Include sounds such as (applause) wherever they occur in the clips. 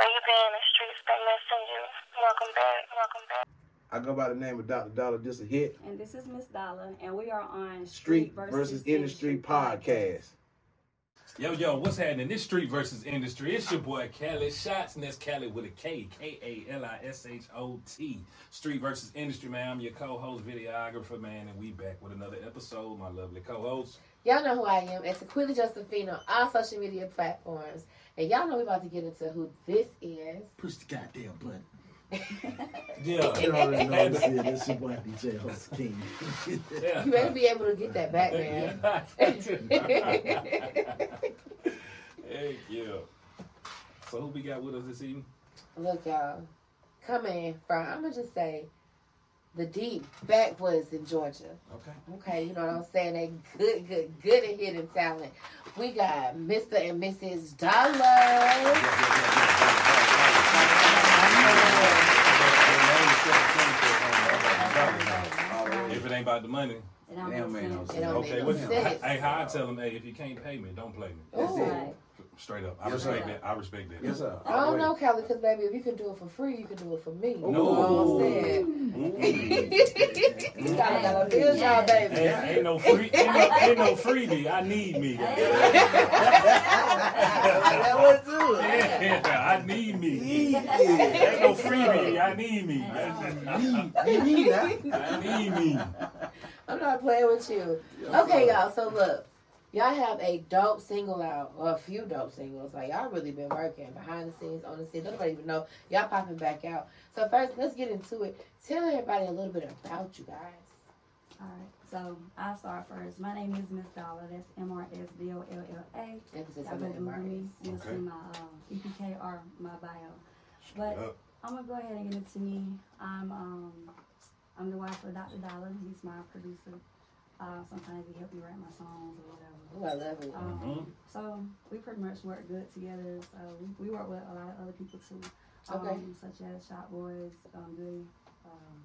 Where you been in the streets, they missing you. Welcome back, welcome back. I go by the name of Dr. Dolla, just a hit. And this is Miss Dolla, and we are on Street versus Industry podcast. Yo, yo, what's happening? This Street versus Industry. It's your boy Kali Shots, and that's Cali with a K, K A L I S H O T. Street versus Industry, man. I'm your co-host, videographer, man, and we back with another episode. My lovely co-host. Y'all know who I am. It's Aquila Josephine on all social media platforms. And y'all know we're about to get into who this is. Push the goddamn button. (laughs) Yeah, You already know this is this your boy DJ Host King. yeah. You better be able to get that back, man. Hey, you. So who we got with us this evening? Look, y'all. Coming from, I'm going to just say, the deep backwoods in Georgia. Okay. Okay, you know what I'm saying? They good, good, good at hidden talent. We got Mr. and Mrs. Dolla. If it ain't about the money, It don't Damn, man. I'm It don't okay. make What, no sense. hey, how I tell them, hey, if you can't pay me, don't play me. That's Ooh. it. Right. Straight up. I Yes, respect sir. that. I respect that. Yes, sir. I don't know, Kelly, because baby, if you can do it for free, you can do it for me. You No. know what I'm saying? Mm. (laughs) you gotta got a bill job, baby. Ain't, ain't no free, ain't no, ain't no freebie. I need me. that was too. Yeah, I need me. Yeah. Ain't no freebie. I need me. You need that. I need me. I'm not playing with you. Okay, y'all. So look, y'all have a dope single out, or a few dope singles. Like y'all really been working behind the scenes, on the scenes. Nobody even know y'all popping back out. So first, let's get into it. Tell everybody a little bit about you guys. All right, so I'll start first. My name is Miss Dolla. That's M R S D O L L A. Emphasis Y'all on go the Google me. artists. You'll Okay. see my um, EPK or my bio. But Up. I'm gonna go ahead and get into me. I'm um, I'm the wife of Dr. Dolla. He's my producer. Uh, sometimes he help me write my songs or whatever. Oh, I love it. Um, Mhm. So we pretty much work good together. So we, we work with a lot of other people too, um, Okay. such as Shop Boyz, um, Goody, um,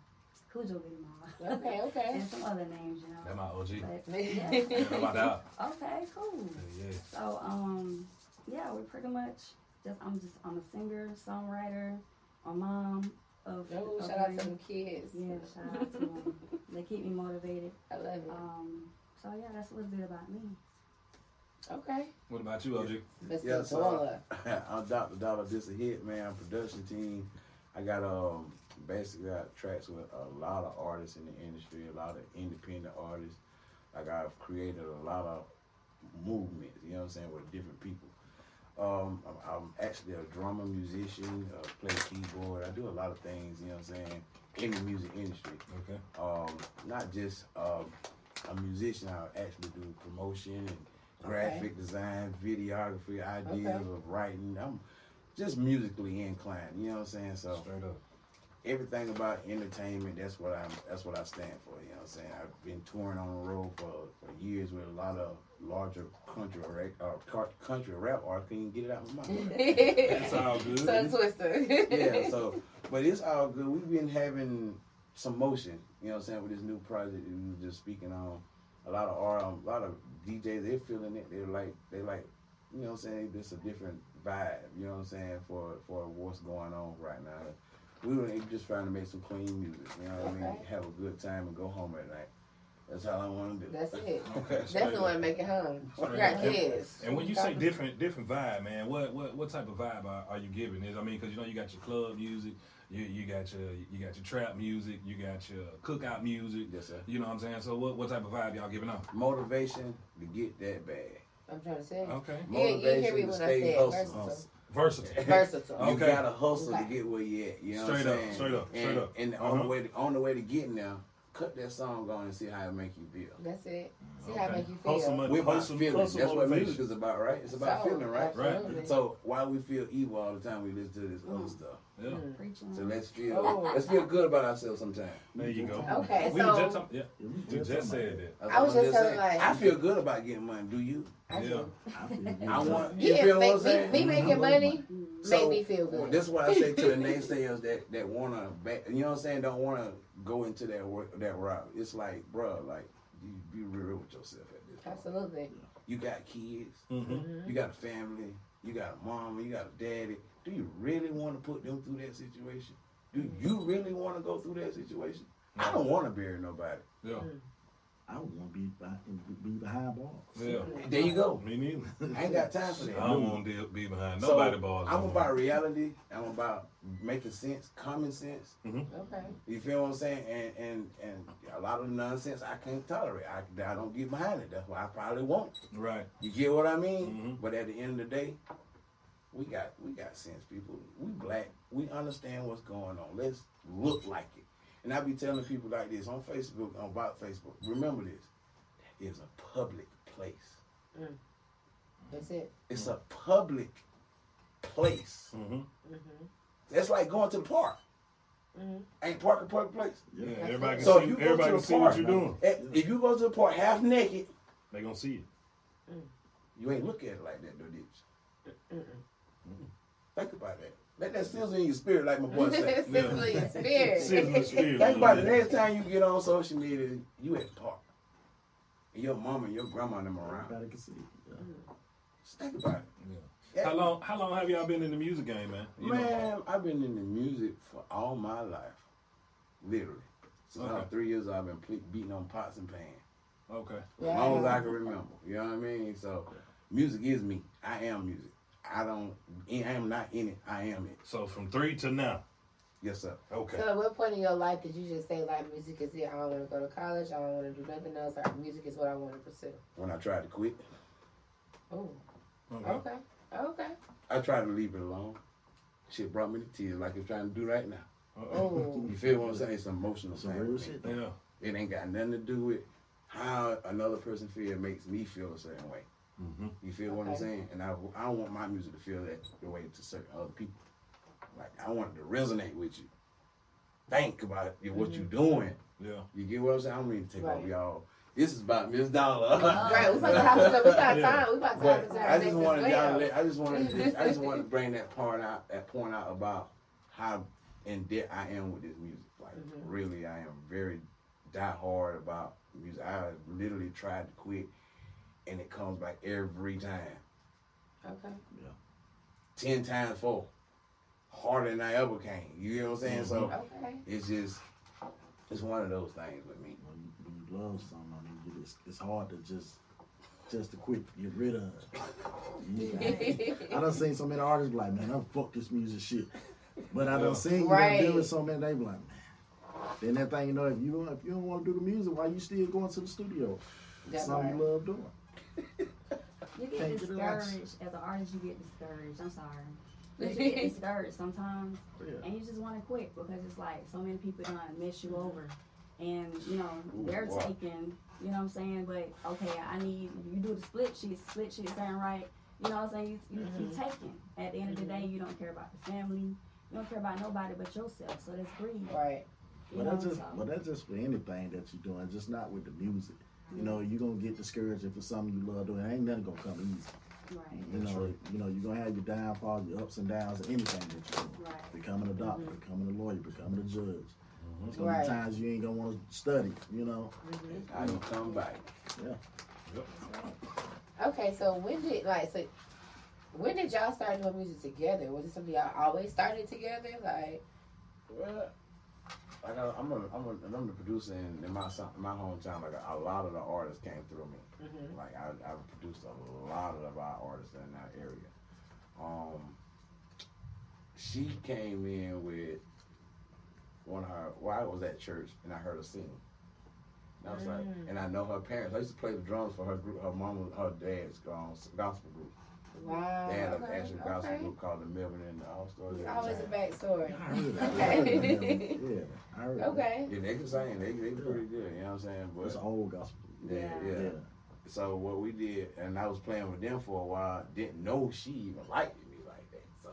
Cujo Goody Mama, Okay, okay. (laughs) and some other names, you know. That my OG. But, (laughs) yeah. Yeah, how about that? Okay, cool. Yeah, yeah. So um, yeah, we pretty much just I'm just I'm a singer, songwriter, a mom of. Oh, of shout out to three. them kids. Yeah, shout out to them. they keep me motivated. (laughs) I love it. Um, so yeah, that's a little bit about me. Okay. What about you, OG? Mr. Yes, sir. Dolla. I'm Dr. Dolla, just a hit, man. Production team. I got um basically got tracks with a lot of artists in the industry, a lot of independent artists. Like I've created a lot of movements, you know what I'm saying, with different people. Um, I'm, I'm actually a drummer, musician, uh, play keyboard. I do a lot of things, you know what I'm saying, in the music industry. Okay. Um, not just um, a musician, I actually do promotion and graphic design, videography, ideas Okay. of writing. I'm just musically inclined, you know what I'm saying? So Straight up. Everything about entertainment, that's what I'm that's what I stand for, you know what I'm saying? I've been touring on the road for, for years with a lot of larger country or uh, country rap artists. Can you get it out of my mouth? (laughs) It's all good. Tongue twister. yeah, so (laughs) but it's all good. We've been having some motion, you know what I'm saying, with this new project that we were just speaking on. A lot of R a lot of DJs they're feeling it. They're like they like you know what I'm saying, it's a different vibe, you know what I'm saying, for for what's going on right now. We were just trying to make some clean music, you know what I mean? Have a good time and go home at night. That's all I want to do. That's it. Okay. That's straight the up. one make it home. Straight You got kids. And when you say different, different vibe, man, what what what type of vibe are, are you giving? Is I mean, because you know you got your club music, you you got your you got your trap music, you got your cookout music. Yes, sir. You know what I'm saying? So what what type of vibe y'all giving off? Motivation to get that bag. I'm trying to say. Okay. You, you hear me Motivation to when I stay said hustling. Versatile. Versatile. Versatile. You Okay. gotta hustle Okay. to get where you at. You know Straight what up, I'm saying? straight up, and, straight up. And on Uh-huh. the way to, on the way to getting there, cut that song on and see how it make you feel. That's it. See how it make you feel. Wholesome, We're about wholesome, feelings. That's what music is about, right? It's about So, feeling, right? absolutely. So why we feel evil all the time, we listen to this other Mm. stuff. Yeah. So let's feel Oh. let's feel good about ourselves sometimes. There you go. Okay, We was so- just talk- yeah, we just said that. That's I was what I'm just saying. like- I feel good about getting money. Do you? I Yeah. do. I want. You Yeah, feel what I'm saying? me, me making money So, make me feel good. Well, that's why I say to the (laughs) naysayers that that wanna, back, you know what I'm saying, don't wanna go into that work, that route. It's like, bro, like you be real with yourself at this. point. Absolutely. You got kids, Mm-hmm. you got a family, you got a mom, you got a daddy. Do you really want to put them through that situation? Do you really want to go through that situation? I don't want to bury nobody. Yeah. I don't want to be behind, be behind bars. Yeah. There you go. Me neither. I ain't got time for that. I don't want to be behind So, nobody balls. I'm no more. about reality. I'm about making sense, common sense. Okay. You feel what I'm saying? And and and a lot of the nonsense I can't tolerate. I, I don't get behind it. That's why I probably won't. Right. You get what I mean? Mm-hmm. But at the end of the day, we got we got sense, people. We black. We understand what's going on. Let's look like it. And I be telling people like this on Facebook, on about Facebook. Remember this. That is a public place. That's it. It's a public place. Mm-hmm. That's like going to the park. Mhm. Ain't park a public place? Yeah. That's Everybody can So see. if you go Everybody can see park, what you're doing. Eh, If you go to the park half naked, They gonna see it. you ain't look at it like that, though, did you? Mm. Think about that. Let that sizzle in your spirit, like my boy said. (laughs) Sizzle your spirit. Sizzling spirit. Think about the Next time you get on social media, you at the park. And your mama and your grandma and them around. Everybody can see. Yeah. Just think about it. Yeah. How long? How long have y'all been in the music game, man? You know- Man, I've been in the music for all my life. Literally. Since I was Okay. three years old, I've been ple- beating on pots and pans. Okay. As long as I can remember. You know what I mean? So, music is me. I am music. I don't, I am not in it. I am it. So from three to now. Yes, sir. Okay. So at what point in your life did you just say like music is it? I don't want to go to college. I don't want to do nothing else. Or music is what I want to pursue. When I tried to quit, Oh, Okay. okay, okay. I tried to leave it alone. Shit brought me to tears like it's trying to do right now. Uh-oh. Oh, You feel what I'm saying? It's emotional Some real shit. Yeah. It ain't got nothing to do with how another person feel makes me feel a certain way. Mm-hmm. You feel what I'm saying? And I, I don't want my music to feel that the way to certain other people. Like I want it to resonate with you. Think about it, what you're doing. Yeah. You get what I'm saying? I don't mean to take Right. over y'all. This is about Miss Dolla. right. We about to have so we got Yeah. time. We about to have But time. I just wanted y'all to well. let, I just wanted to, I just wanted to (laughs) bring that part out that point out about how in debt I am with this music. Like Mhm. really I am very die hard about music. I literally tried to quit and it comes back every time. Okay. Yeah. Ten times four. Harder than I ever came. You know what I'm saying? So mm-hmm. Okay. it's just it's one of those things with me. When you, when you love something, I mean, it's, it's hard to just just to quit, get rid of it. You- (laughs) I done seen so many artists be like, man, I'm fuck this music shit. But I Yeah. done seen you Right. done doing so many, they be like, man. Then that thing, you know, if you don't, if you don't want to do the music, why you still going to the studio? That's Something right. you love doing. You get Can't get it out. discouraged as an artist. You get discouraged. I'm sorry. (laughs) But you get discouraged sometimes, Yeah. and you just want to quit because it's like so many people done mess you over, and you know Ooh, they're wow. taking. You know what I'm saying? But okay, I need you do the split sheet. Split sheet sound right. You know what I'm saying? You, you, you Mhm. taking. At the end of the day, you don't care about the family. You don't care about nobody but yourself. So that's greed. Right. You But that's just, so- but that's just for anything that you're doing, just not with the music. You know, you're gonna get discouraged if it's something you love doing. Ain't nothing gonna come easy. right. You know, you know, you're gonna have your downfalls, your ups and downs, of anything that you do. Right. Becoming a doctor, Mhm. becoming a lawyer, becoming a judge. There's gonna Right. be times you ain't gonna want to study. You know, Mhm. I can come back. Yeah. Yep. Okay. So when did like so? When did y'all start doing music together? Was it something y'all always started together? Like. Well, like I, I'm a, I'm a, I'm the producer in, in my son- my hometown. Like a, a lot of the artists came through me. mhm. Like I, I produced a lot of our artists in that area. Um, she came in with one of her. Well, I was at church and I heard her sing. And I was like, Mm. and I know her parents. I used to play the drums for her group, her mom, her dad's gospel group. Wow. They had an okay, actual gospel okay. group called the Melvin and the All Stars. It's at the always a time. backstory. I heard that. Okay. yeah, I heard that. Okay. Yeah, they can sing. They they pretty good. You know what I'm saying? But It's an old gospel. yeah, Yeah. yeah. Yeah. So what we did, and I was playing with them for a while. Didn't know she even liked me like that. So,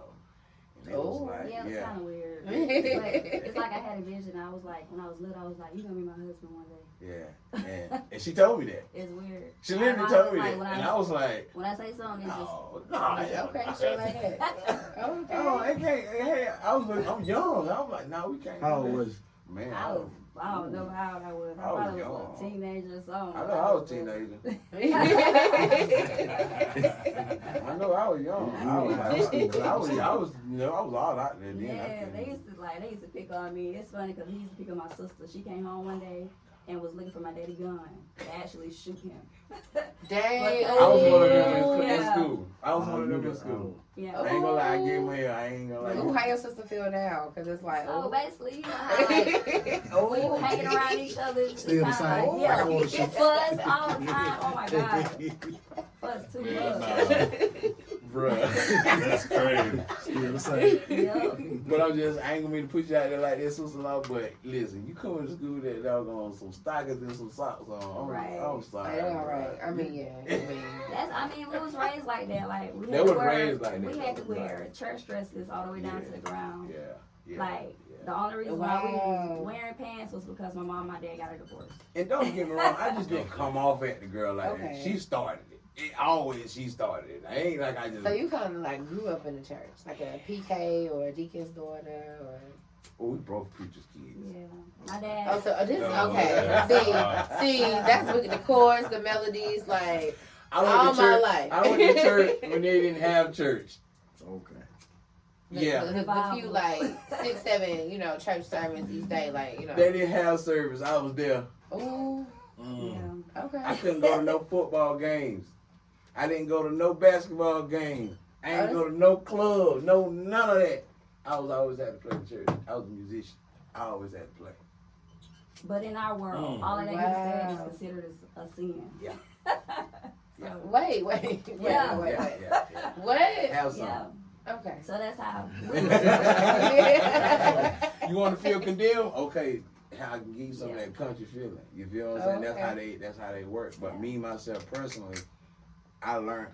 and it Oh, was like, Yeah, yeah, it's kind of weird. (laughs) It's like, it's like I had a vision. I was like, when I was little, I was like, you're gonna be my husband one day." Yeah, and, and she told me that. It's weird. She literally told me like, that, when and I, I was like, when I say something, it's just oh, no, no, Okay, straight like that. Okay. No, it can't. Hey, I was, I'm young. I was like, no, we can't. How old was Man, I I was was I don't know how that was. I I was probably was a teenager or something. I know I was a teenager. (laughs) I know I was young. I was, I was, I was, I was, you know, I was all out there then. Yeah, couldn't- they used to like they used to pick on me. It's funny because he used to pick on my sister. She came home one day and was looking for my daddy gun to actually shoot him. (laughs) Dang. I was one of them in, oh, in school. I was I one of knew them in school. yeah. I ain't gonna lie, I gave him oh. hell. I ain't gonna Ooh, lie. how your sister feel now? Because it's like, So oh. basically, you know (laughs) how like, Oh. we were hanging around each other. it's Still the kinda same. Like, Like I wanna yeah, shoot. fuss all the time. Oh my god, (laughs) fuss too much. Bruh. (laughs) That's crazy. Still the same. Yep. But I'm just, I ain't gonna mean to put you out there like that, sister law. But listen, you come to school that dog on some stockings and some socks on. I'm, Right. I'm sorry. Hey, all right. I mean, yeah. I mean, That's, I mean, we was raised like that. Like we They had to was wear, raised like that. we that. had to wear church dresses all the way down Yeah. to the ground. Yeah. yeah Like yeah. the only reason why we Wow. was wearing pants was because my mom and my dad got a divorce. And don't get me wrong, I just (laughs) didn't come off at the girl like Okay. that. She started it. It always she started it. I ain't like I just. so you kind of like grew up in the church, like a PK or a deacon's daughter, or. oh, we both preachers' kids. Yeah, my dad. Oh, so uh, this No. okay. See, see, that's what the chords, the melodies, like I went all to my life. I went to church (laughs) when they didn't have church. Okay. the, Yeah. the, the, the few like six, seven, you know, church sermons each day, like you know. They didn't have service. I was there. Ooh, Mm. yeah. okay. I couldn't go to no football games. I didn't go to no basketball game. I didn't go to no club. No none of that. I was always at the play church. I was a musician. I always had to play. But in our world, Mm. all of that he said is considered as a sin. Yeah. (laughs) so, (laughs) Wait, wait, wait, Yeah. wait, Yeah, wait. yeah, yeah. What? Have some. yeah. Okay. So that's how. (laughs) you want to feel condemned? Okay, I can give you some of that country feeling. You feel what I'm saying? That's how they that's how they work. But me myself personally, I learned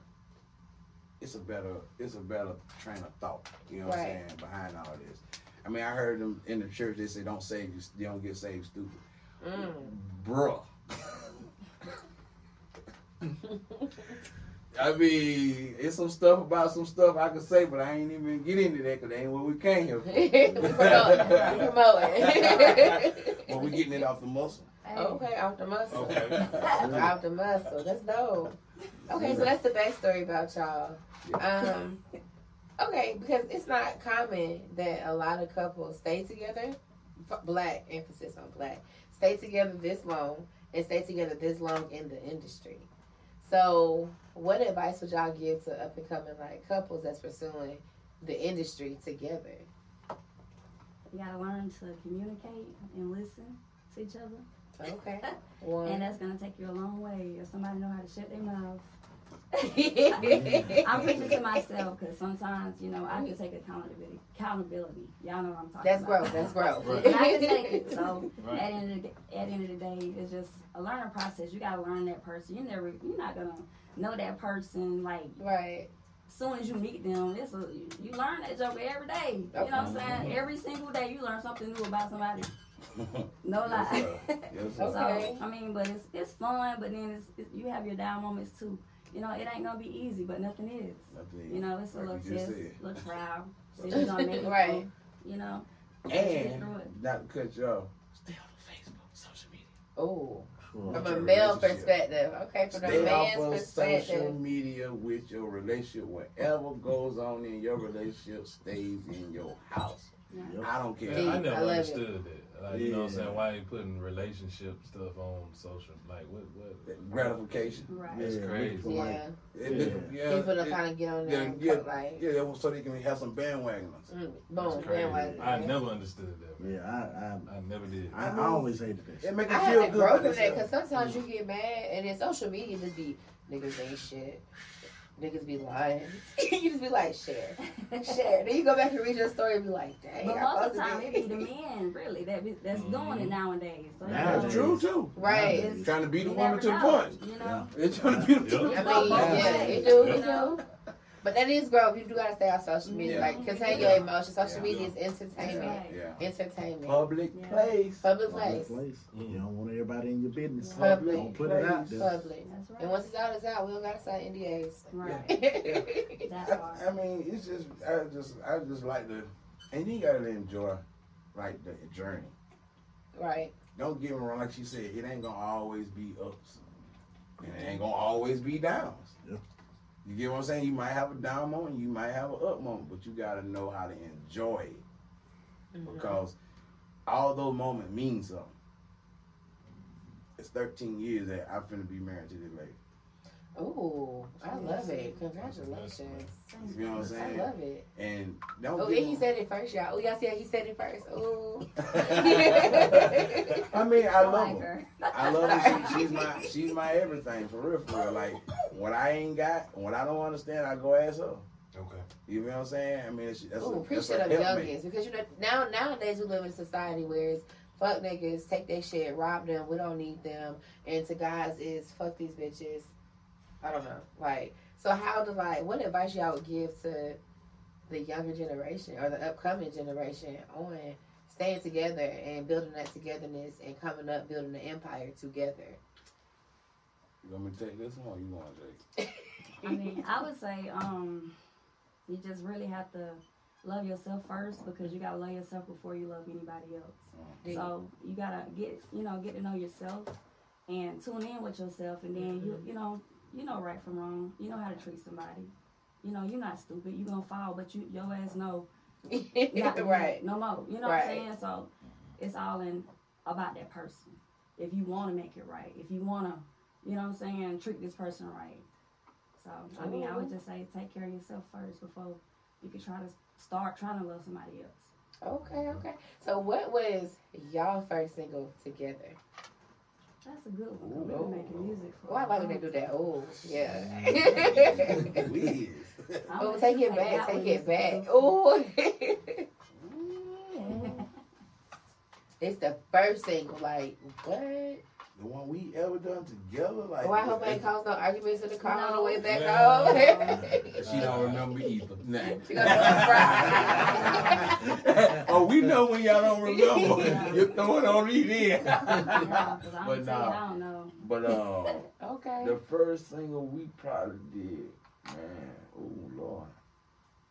it's a better it's a better train of thought. You know what Right. I'm saying behind all this. I mean, I heard them in the church. They say don't save you. You don't get saved stupid, Mm. bruh. I mean, it's some stuff about some stuff I could say, but I ain't even get into that because that ain't what we came here for. (laughs) (laughs) Well, we getting it off the muscle. Okay, off the muscle. Okay. (laughs) Off the muscle. That's dope. Okay, so that's the backstory about y'all. Um, okay, because it's not common that a lot of couples stay together. Black emphasis on black. Stay together this long and stay together this long in the industry. So, what advice would y'all give to up and coming like couples that's pursuing the industry together? You gotta learn to communicate and listen to each other, Okay. (laughs) One. and that's gonna take you a long way. If somebody know how to shut their mouth, I'm I'm preaching to myself because sometimes you know I can take accountability. Accountability, y'all know what I'm talking about. That's about. growth. That's growth. Right. (laughs) And I can take it. So Right. at the end of the, at the end of the day, it's just a learning process. You gotta learn that person. You never, you're not gonna know that person like Right. soon as you meet them. It's a you learn that joke every day. You know what I'm mm-hmm. saying? Every single day you learn something new about somebody. (laughs) No Yes, lie. sir. Yes, sir. Okay. So I mean, but it's it's fun. But then it's, it's you have your down moments too. You know, it ain't gonna be easy, but nothing is. Nothing. You know, it's a Like little you test, said. little trial. (laughs) See if you're gonna make it Right. through. You know. And it. not to cut you off. Stay on Facebook, social media. Oh, Sure. from a male perspective. Okay, from a Stay off man's of social media with your relationship. Whatever goes on in your relationship stays in your house. Yep. I don't care. Yeah, I never I love it. understood that. Like, you know what I'm saying? Why are you putting relationship stuff on social? Like, what? what? Gratification. Right. That's Yeah, crazy. for like- Yeah, It- yeah, people to kind of get on yeah, there and yeah, put like, yeah, that so they can have some bandwagoners. mm, boom, crazy. bandwagon. I never understood that. Man. Yeah, I, I I never did. I, I, I always hated that. It shit. make I you feel haven't good. about broken that because sometimes you get mad and then social media just be niggas ain't shit. Niggas be lying. (laughs) (laughs) you just be like, share, (laughs) share. Then you go back and read your story and be like, dang. But most of the time, it. it be the men really that be, that's mm-hmm. doing it nowadays. So you Now know, That's true too. Right. It's- Trying to beat the you woman never to the punch. You know. They're trying to beat them to the Yeah. I punch. mean, Yeah. yeah, it do, You it know? Do. But that is growth. You do gotta stay on social media. Yeah. Like, contain Yeah. your emotions. Social Yeah. media is entertainment. Right. Yeah. Entertainment. Public Yeah. place. Public Public place. place. Mm. You don't want everybody in your business. Public Don't put it out there. Public. That's right. And once it's out, it's out. We don't gotta sign NDAs. right. That's I, hard. I mean, it's just I just I just like to, and you gotta enjoy like the journey. right. don't get me wrong, like she said, it ain't gonna always be ups. And it ain't gonna always be downs. Yeah. You get what I'm saying? You might have a down moment, you might have an up moment, but you gotta know how to enjoy it. Mm-hmm. Because all those moments mean something. It's 13 years that I'm finna be married to this lady. Ooh, I love it. Congratulations. You know what I'm saying? I love it. And don't Oh, get and he said it first, y'all. Oh, y'all see how he said it first? Ooh. (laughs) I mean, I I love like her. her. I love her. She, she's my (laughs) she's my everything for real, for real. Like what I ain't got, what I don't understand, I go ask her. Okay. You know what I'm saying? I mean, it's, that's Ooh, a, appreciate a the helpmate. youngest because you know now nowadays we live in a society where it's fuck niggas, take their shit, rob them, we don't need them, and to guys is fuck these bitches. I don't know, like so how do like what advice y'all would give to the younger generation or the upcoming generation on staying together and building that togetherness and coming up building an empire together? You want me to take this one or you want to take? (laughs) I mean, I would say, um, you just really have to love yourself first because you gotta love yourself before you love anybody else. Deep. So you gotta get, you know, get to know yourself and tune in with yourself, and then you, you know, you know right from wrong. You know how to treat somebody. You know, you're not stupid. You're gonna fall, but you your ass know (laughs) not to right. no more. You know Right. what I'm saying? So it's all in about that person. If you want to make it right, if you want to, you know what I'm saying, treat this person right. So I mean, I would just say take care of yourself first before you can try to start trying to love somebody else. Okay, okay. So what was y'all first single together? That's a good one. 'cause We've Ooh. been oh, making oh. music for. Oh, I a like they do that. Oh, yeah. (laughs) Please. (laughs) oh, take it back, take it is back. Oh, (laughs) it's the first single. Like what? The one we ever done together, like. Oh, I hope I ain't caused no arguments in the car on the way back No. home. (laughs) She don't remember either. Nah. She gonna (laughs) oh, we know when y'all don't remember. (laughs) Yeah. You're throwing on me then. Yeah, 'cause I'm But gonna tell you, nah. I don't know. But um, okay. the first single we probably did, man. Oh Lord,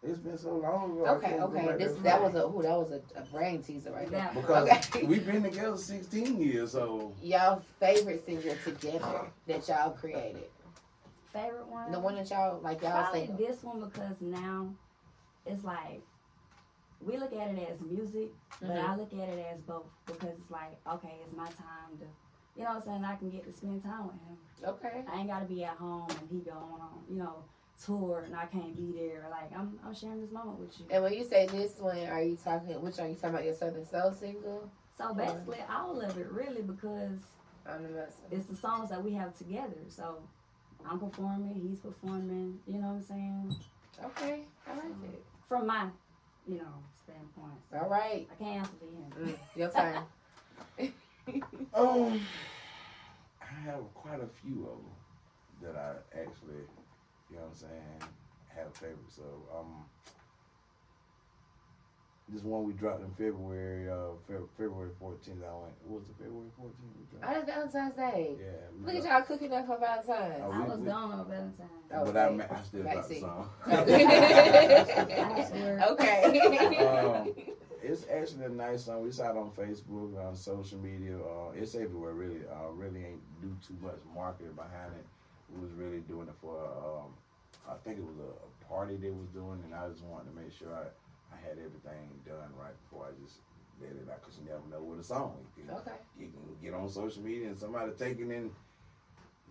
it's been so long ago. Okay, okay. back This that that was a ooh, that was a, a brain teaser right now. Because Okay. we've been together 16 years, so Y'all favorite singer together that y'all created. Favorite one? The one that y'all like y'all Probably single. this one because now it's like we look at it as music, but Mhm. I look at it as both because it's like, okay, it's my time to, you know what I'm saying? I can get to spend time with him. Okay. I ain't got to be at home and he going on, you know, tour and I can't be there. Like I'm, I'm sharing this moment with you. And when you say this one, are you talking? Which are you talking about? Your Southern Soul single? So basically, all of it really because the it's the songs that we have together. So I'm performing, he's performing. You know what I'm saying? Okay, I like it. From my, you know, standpoint. So All right, I can't answer for him. mm, your turn. (laughs) um, I have quite a few of them that I actually, you know what I'm saying, have favorites. So um, this one we dropped in February, uh, Fe- February 14th. I went. What was it? February 14th. We Oh, dropped. it's Valentine's Day. Yeah. Look at y'all cooking up for Valentine's. Oh, I was we- gone on Valentine's. Oh, But I, okay. ma- I still dropped the Backseat. song. (laughs) (laughs) okay. Um, it's actually a nice song. We saw it on Facebook, on social media. Uh, it's everywhere, really. Uh, really ain't do too much marketing behind it. We was really doing it for, um, I think it was a, a party they was doing, and I just wanted to make sure I, I had everything done right before I just let it out, because you never know what a song you can, okay. you can get on social media and somebody taking in.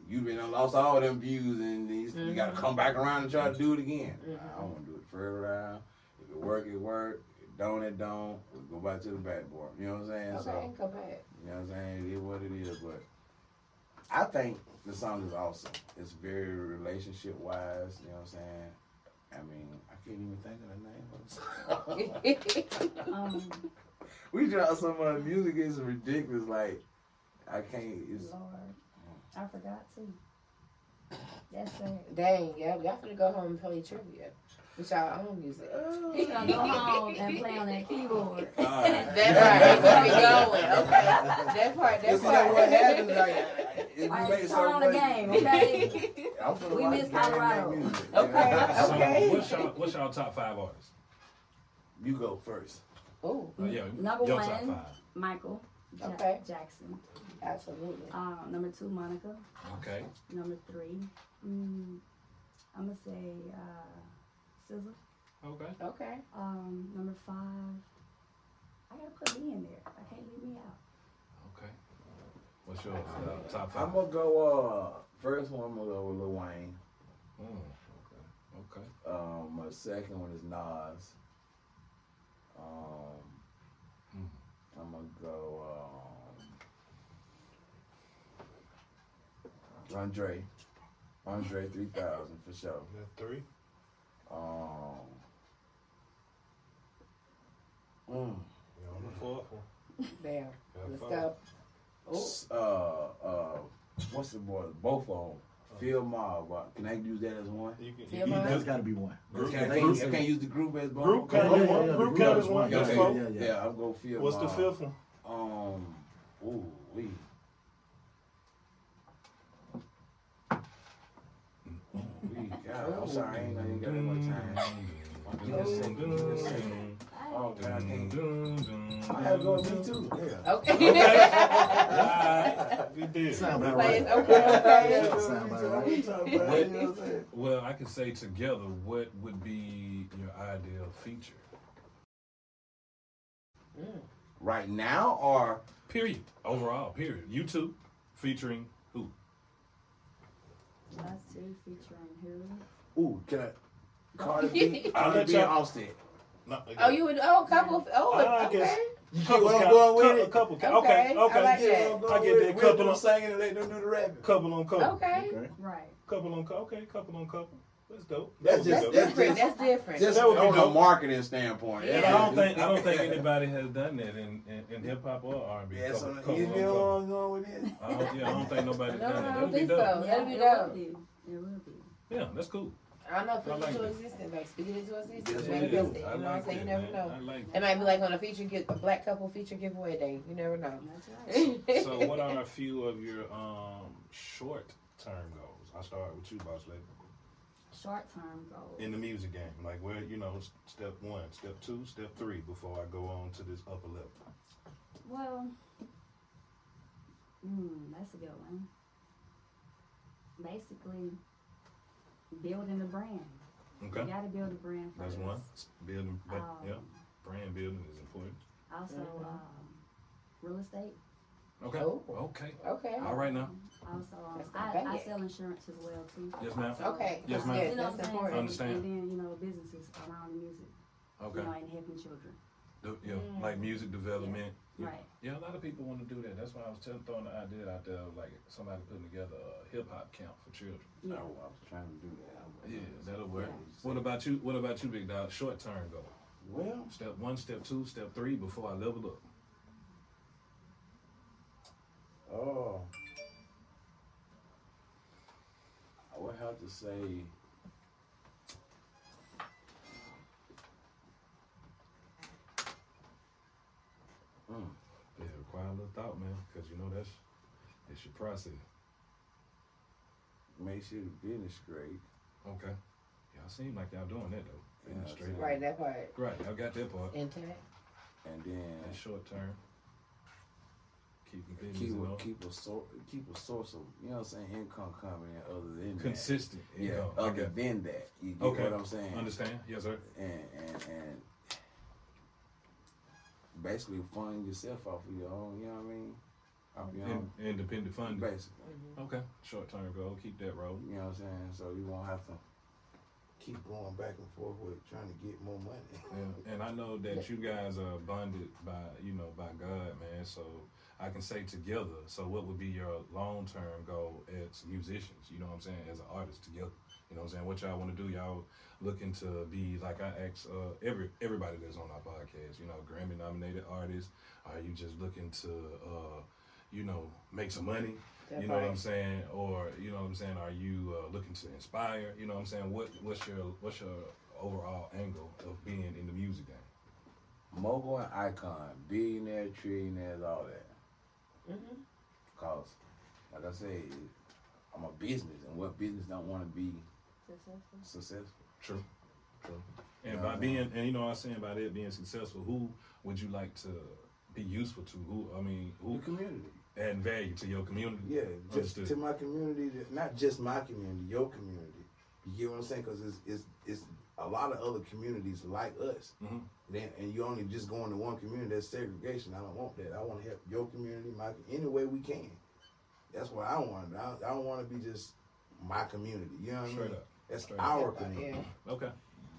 You've been lost all them views, and you, you got to come back around and try to do it again. Mhm. I don't want to do it around. If it work, it work. If don't, it don't. We go back to the backboard. You know what I'm saying? Okay, So go back. you know what I'm saying? It is what it is. But I think the song is awesome. It's very relationship wise. You know what I'm saying? I mean, I can't even think of the name of the song. (laughs) Um, (laughs) we dropped some uh, music. It's ridiculous. Like I can't. It's Lord, I forgot too. That's sad. Dang, yeah, y'all to go home and play trivia with y'all own music. He (laughs) gonna go home and play on that keyboard. (laughs) Alright. That part, we going. Okay, that part, that You see part. that what happens? Like, if you Like, make turn certain on the game, okay? We watch miss the game, make Colorado. music. Okay, (laughs) So, okay. what's y'all what's y'all top five artists? You go first. Oh, Uh, yeah, Number your top one, five. Michael. Ja- Okay. Jackson. Absolutely. Um, number two, Monica. Okay. Number three, mm, I'm gonna say uh, SZA. Okay. Okay. Um, number five, I gotta put me in there. I can't leave me out. Okay. What's your uh, top I'm gonna go. Uh, first one I'm gonna go with Lil Wayne. Mm, okay. Okay. Um, my second one is Nas. Um, Mm. I'm gonna go. Um, Andre. Andre 3000 for sure. That three. Um, mm, Yeah, on the fourth one. Damn. Got Let's go. Oh, uh, uh, what's the boy? Both of them. Field Mob. uh, Can I use that as one? You can, you, that's got to be one. Group- can't, They- use, I can't use the group as both. Group Okay. count is Yeah, yeah, one. yeah, Group the count group is one. is That's Okay. four. Yeah, yeah. Yeah, I'm gonna feel. What's the fifth one? Um, ooh, we. We, God, I'm sorry, I ain't, I ain't got that much time. Oh, God, I can't. I have to go with me too. Yeah. okay. (laughs) We did. Sound about Play right. Okay. Okay. Sound about right. Well, I can say together, what would be your ideal feature? Mm. Right now, or Period. Overall, period. You two featuring who? Us two featuring who? ooh, can I? Cardi B, (laughs) I'll Cardi let B, and y'all- Offset. Oh, you would. Oh, couple. Of, oh, I okay. guess- You get Couple what I'm going with Couple- it? Couple count. Okay, Okay. I like Okay. that. I'm going I get that. Couple We'll do on- the singing and let them do the rapping. Couple on couple. Okay. Okay. Right. Couple on couple. Okay. Couple on couple. That's dope. That's That just- would That's different. That's different. Just That would be on a marketing standpoint. Yeah. I don't think I don't think anybody has done that in, in, in hip hop or R and B. Yeah, so couple, you couple feel on I'm going with this? I don't, yeah, I don't think nobody's No, done I it. don't That'd be think dope. so. Yeah, that'd be dope. It will be. Yeah, that's cool. I don't know. Put I it like into it. existence. Like speak it into existence. Yeah, Maybe yeah, it. You I know what I'm saying? You never man. know. Like It might be like on a feature, give a black couple feature giveaway day. You never know. That's right. that. (laughs) So, what are a few of your um short term goals? I'll start with you, boss lady. Short term goals. In the music game, like where you know, step one, step two, step three, before I go on to this upper level. Well, mm, that's a good one. Basically, building the brand. Okay, You gotta build a brand first. that's one. Building, but, Um, yeah, brand building is important. Also, Mhm. um, real estate. Okay, Oh. okay. Okay. All right now. Also, um, That's not I, bad I yet. sell insurance as well too. Yes, ma'am. Okay. Yes, that's ma'am. good. You know That's what I'm saying? important. Understand. And then you know businesses around the music. Okay. You know, and helping children. Do- yeah, Mm. like music development. Yeah. Right. Yeah, a lot of people want to do that. That's why I was telling, throwing the idea out there, of like somebody putting together a hip hop camp for children. Oh, Yeah. I was trying to do that. Yeah, that'll work. Yeah. What about you? What about you, big dog? Short term goal. Well, Step one, step two, step three. Before I level up. Oh, I would have to say. Mm, Yeah, require a little thought, man, because you know that's it's your process. make sure the business great. Okay. Y'all seem like y'all doing that though. Yeah, Business straight up. Right, that part. Right. Y'all got that part. Intact. And then That's short term. Keeping business keep in a, order. keep a sor- keep a source of you know what I'm saying income coming in other than consistent. that. Yeah, income. Other get- than that. You get Okay. what I'm saying? Understand? Yes, sir. And and and basically fund yourself off of your own. You know what I mean? Off your own. In, independent funding. Basically, mm-hmm. Okay. Short term goal. Keep that roll. you know what I'm saying. So you won't have to keep going back and forth with trying to get more money. Yeah, and I know that you guys are bonded by, you know, by God, man. So I can say together. So what would be your long term goal as musicians? You know what I'm saying? As an artist together. You know what I'm saying? What y'all want to do? Y'all looking to be like I ask uh, every everybody that's on our podcast. You know, Grammy nominated artists. Are you just looking to, uh, you know, make some money? That you know what. I'm saying? Or you know what I'm saying? Are you uh, looking to inspire? You know what I'm saying? What what's your what's your overall angle of being in the music game? Mogul and icon, billionaire, trillionaires, all that. Mm-hmm. Cause, like I say, I'm a business, and what business don't want to be Successful. successful? True, true. And Yeah, by being, and you know, what I'm saying by that being successful, who would you like to be useful to? Who I mean, The who community. add value to your community? Yeah, just Understood. to my community, not just my community, your community. You get what I'm saying? Because it's, it's it's a lot of other communities like us. Mhm. Then and you only just go into one community. That's segregation. I don't want that. I want to help your community, my any way we can. That's what I want. I, I don't want to be just my community. You know what I Straight mean? up. That's Straight our up. community, Okay,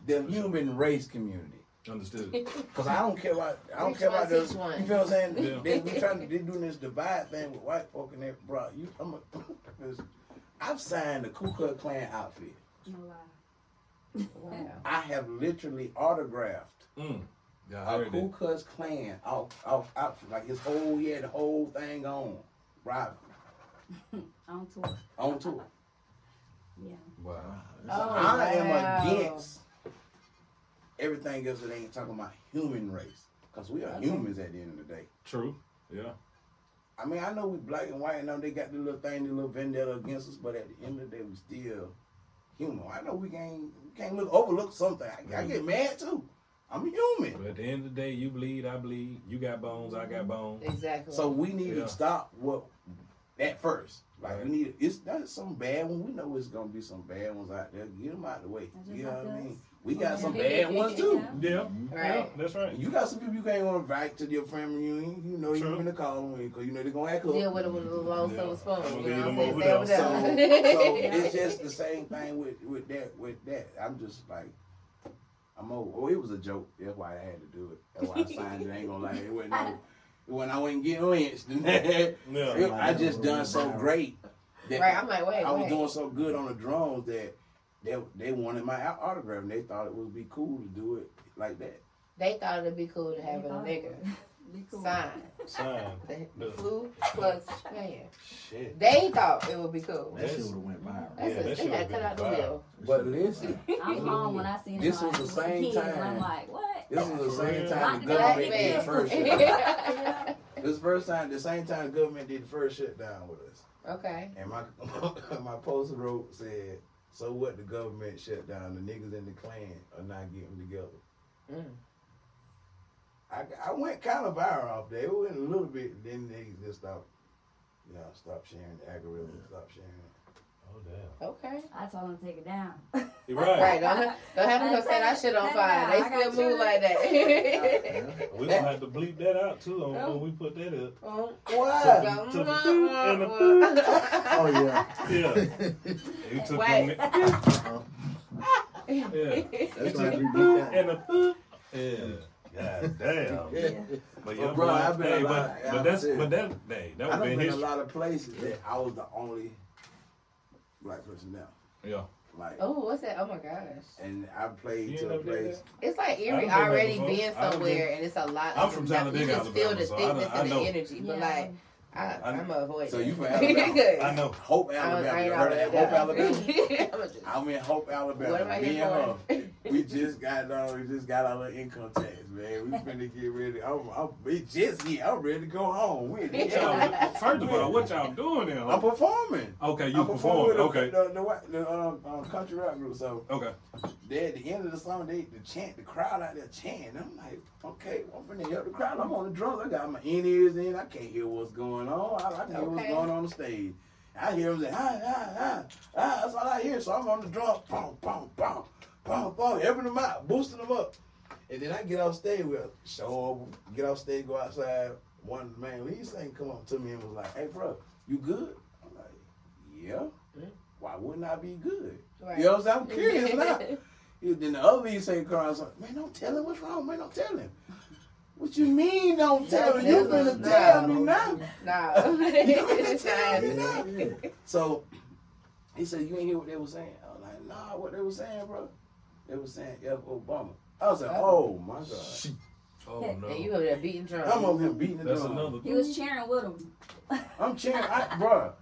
the human race community. understood. (laughs) Cause I don't care about I don't Which care about one's those. each You feel what I'm saying? Yeah. They, we trying to they doing this divide thing with white folk and that, bro. You, I'm a, (laughs) 'cause I've signed the Ku Klux Klan outfit. No lie. Wow. I have literally autographed Mm. Yeah, I a heard Ku. Klux Klan out, out, outfit, like his whole, he had the whole thing on, right (laughs) On tour. on tour. Yeah. Wow. Oh, I am wow. against everything else that ain't talking about human race, cause we are Okay. humans at the end of the day. True. Yeah. I mean, I know we black and white, and know they got the little thing, the little vendetta against us, but at the end of the day, we still human. I know we can't we can't look overlook something. I, I get mad too. I'm human. But at the end of the day, you bleed, I bleed. You got bones, I got mm-hmm. bones. Exactly. So we need Yeah. to stop what at first. Like Right. we need it's not some bad one. We know it's gonna be some bad ones out there. Get them out of the way. You know like what I mean? We got Yeah. some bad ones too. Yeah. Yeah. Right. Yeah, that's right. You got some people you can't want to invite to your family reunion. You know you're gonna call them because you know they're gonna act up. Deal with it a little long Yeah. silver spoon. I'ma You know leave what them I'm saying? over Stay So, so it's (laughs) just the same thing with with that with that. I'm just like I'm over. Oh, it was a joke. That's why I had to do it. That's why I signed it. I ain't gonna lie. It wasn't no, when I wasn't getting lynched. (laughs) Yeah. I just done so great that Right, I'm like, wait, I was wait. doing so good on the drums that they they wanted my autograph and they thought it would be cool to do it like that. They thought it'd be cool to have a nigga it would Be cool. sign Sign. (laughs) the The- Ku Klux Klan. Shit. They thought it would be cool. That shit would have went viral. That's Yeah, a, that they shit had would've to cut out the been wheel. But listen, (laughs) I'm home when I seen it. This was the same kids, and I'm time. like, what? this was the same time the the government did the man. first shutdown. (laughs) This first time, the same time the government did the first shutdown with us. okay. And my my post wrote said, "So what? The government shut down. The niggas in the Klan are not getting together." Mm. I, I went kind of viral off there. It went a little bit. Then they just stopped, you know, stop sharing the algorithm, stop sharing it. Oh damn. Okay. I told them to take it down. (laughs) You're right. Right. Don't, (laughs) don't have them come set that shit on fire. They still move like that. (laughs) We're gonna have to bleep that out too on when we put that up. Oh, what? To the boot and the. Oh yeah. Yeah. You took Wait. the uh-huh. Yeah. That's right. We beat that. and the boot. Yeah. God damn. Yeah. But Well, yeah, bro, boy, I've been hey, a but, lot- but yeah, that's I'm but that hey, that I've was been been a lot of places that I was the only black person there. Yeah. Like, Oh, what's that? Oh my gosh. and I played You to a place. It's like I Erie been already being somewhere, and it's a lot. I'm of from them. Talladega, You just feel Alabama, the thickness and the energy, but like, I, I- I'm gonna avoid. So you from (laughs) Alabama? I know. Hope I, Alabama. I You ain't heard of that? Hope Alabama. (laughs) I'ma I'm in Hope, Alabama. What am I Me here and for? her. (laughs) We just got done. We just got our little income tax, man. We finna get ready. I'm, I'm we just here. I'm ready to go home. We What y'all, first of all, what y'all doing there? I'm performing. Okay, you I'm perform. with the- Okay. The, the, the, um, um, country rap group. So Okay. they at the end of the song, they the chant, the crowd out there chanting. I'm like, okay, I'm finna help the crowd. I'm on the drums. I got my in ears in. I can't hear what's going on. I, I can hear what's going on on the stage. I hear them say, ah, ah, ah, ah. That's all I hear. So I'm on the drum, boom, boom, boom, boom, boom, helping them out, boosting them up. And then I get off stage, we show up, get off stage, go outside. One man lead singer come up to me and was like, hey, bro, you good? I'm like, yeah. Mm. Why wouldn't I be good? Right. You know what I'm saying? I'm curious now. (laughs) He- Then the other lead singer comes like, man, don't tell him what's wrong, man, don't tell him. What you mean don't tell him? (laughs) You finna him. tell me now. Nah. You tell me now. So he said, you ain't hear what they were saying? I was like, nah, what they were saying, bro? They were saying F. Obama. I was like, oh my God. Oh no. And you over there beating drums. I'm over here beating the That's drum. another. He was cheering with him. (laughs) I'm cheering, I, (laughs) bro.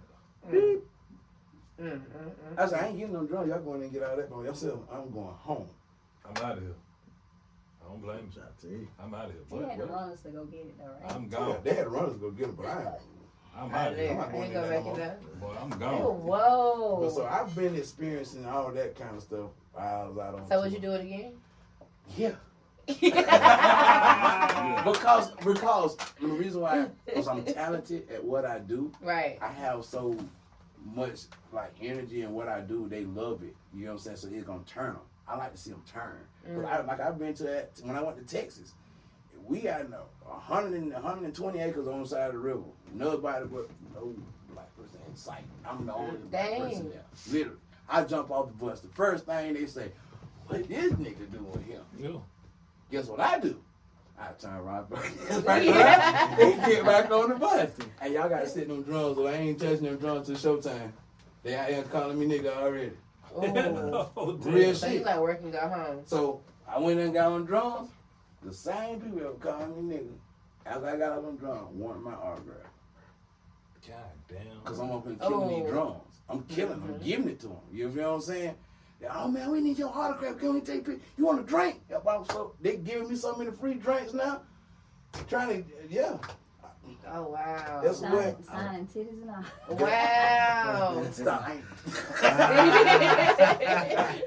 Mm, mm, mm. I said, I ain't getting no drum. Y'all going in and get all that on yourself. I'm going home. I'm out of here. I don't blame you. I tell you. I'm out of here. He But, had to but run to go get it though, right? I'm Yeah, gone. they had runners to go get him, but I ain't. I'm Out out of there. here. not I going ain't in gonna there make no it more. up. Boy, I'm Oh, gone. whoa. But so I've been experiencing all that kind of stuff while I was out on So would you do it again? Yeah. (laughs) because because the reason why because I'm talented at what I do. Right. I have so much like energy in what I do. They love it. You know what I'm saying? So it's gonna turn them. I like to see them turn. 'Cause I, mm. like I've been to that when I went to Texas. We got no 100 and, 120 acres on the side of the river. Nobody but no black person in sight. I'm the only black Dang. person there. Literally, I jump off the bus. The first thing they say, "What this nigga doing here?" Yeah. Guess what I do? I turn right (laughs) back, back around and get back on the bus. And y'all got to sit on drums, so I ain't touching them drums till showtime. They out here calling me nigga already. Ooh. oh, (laughs) damn. Real So you shit. like work and go home. So I went and got on drums. The same people that were calling me nigga, after I got up on drums, wanted my autograph. God damn. Because I'm up and killing these Oh. drums. I'm killing them, Mhm. giving it to them. You know what I'm saying? They, oh man, we need your autograph. Can we take pictures? You want a drink? Yeah, but so they giving me so many free drinks now. Trying to, yeah. Oh wow. That's Sign, what- signing titties and all. Wow. (laughs) Stop. (laughs)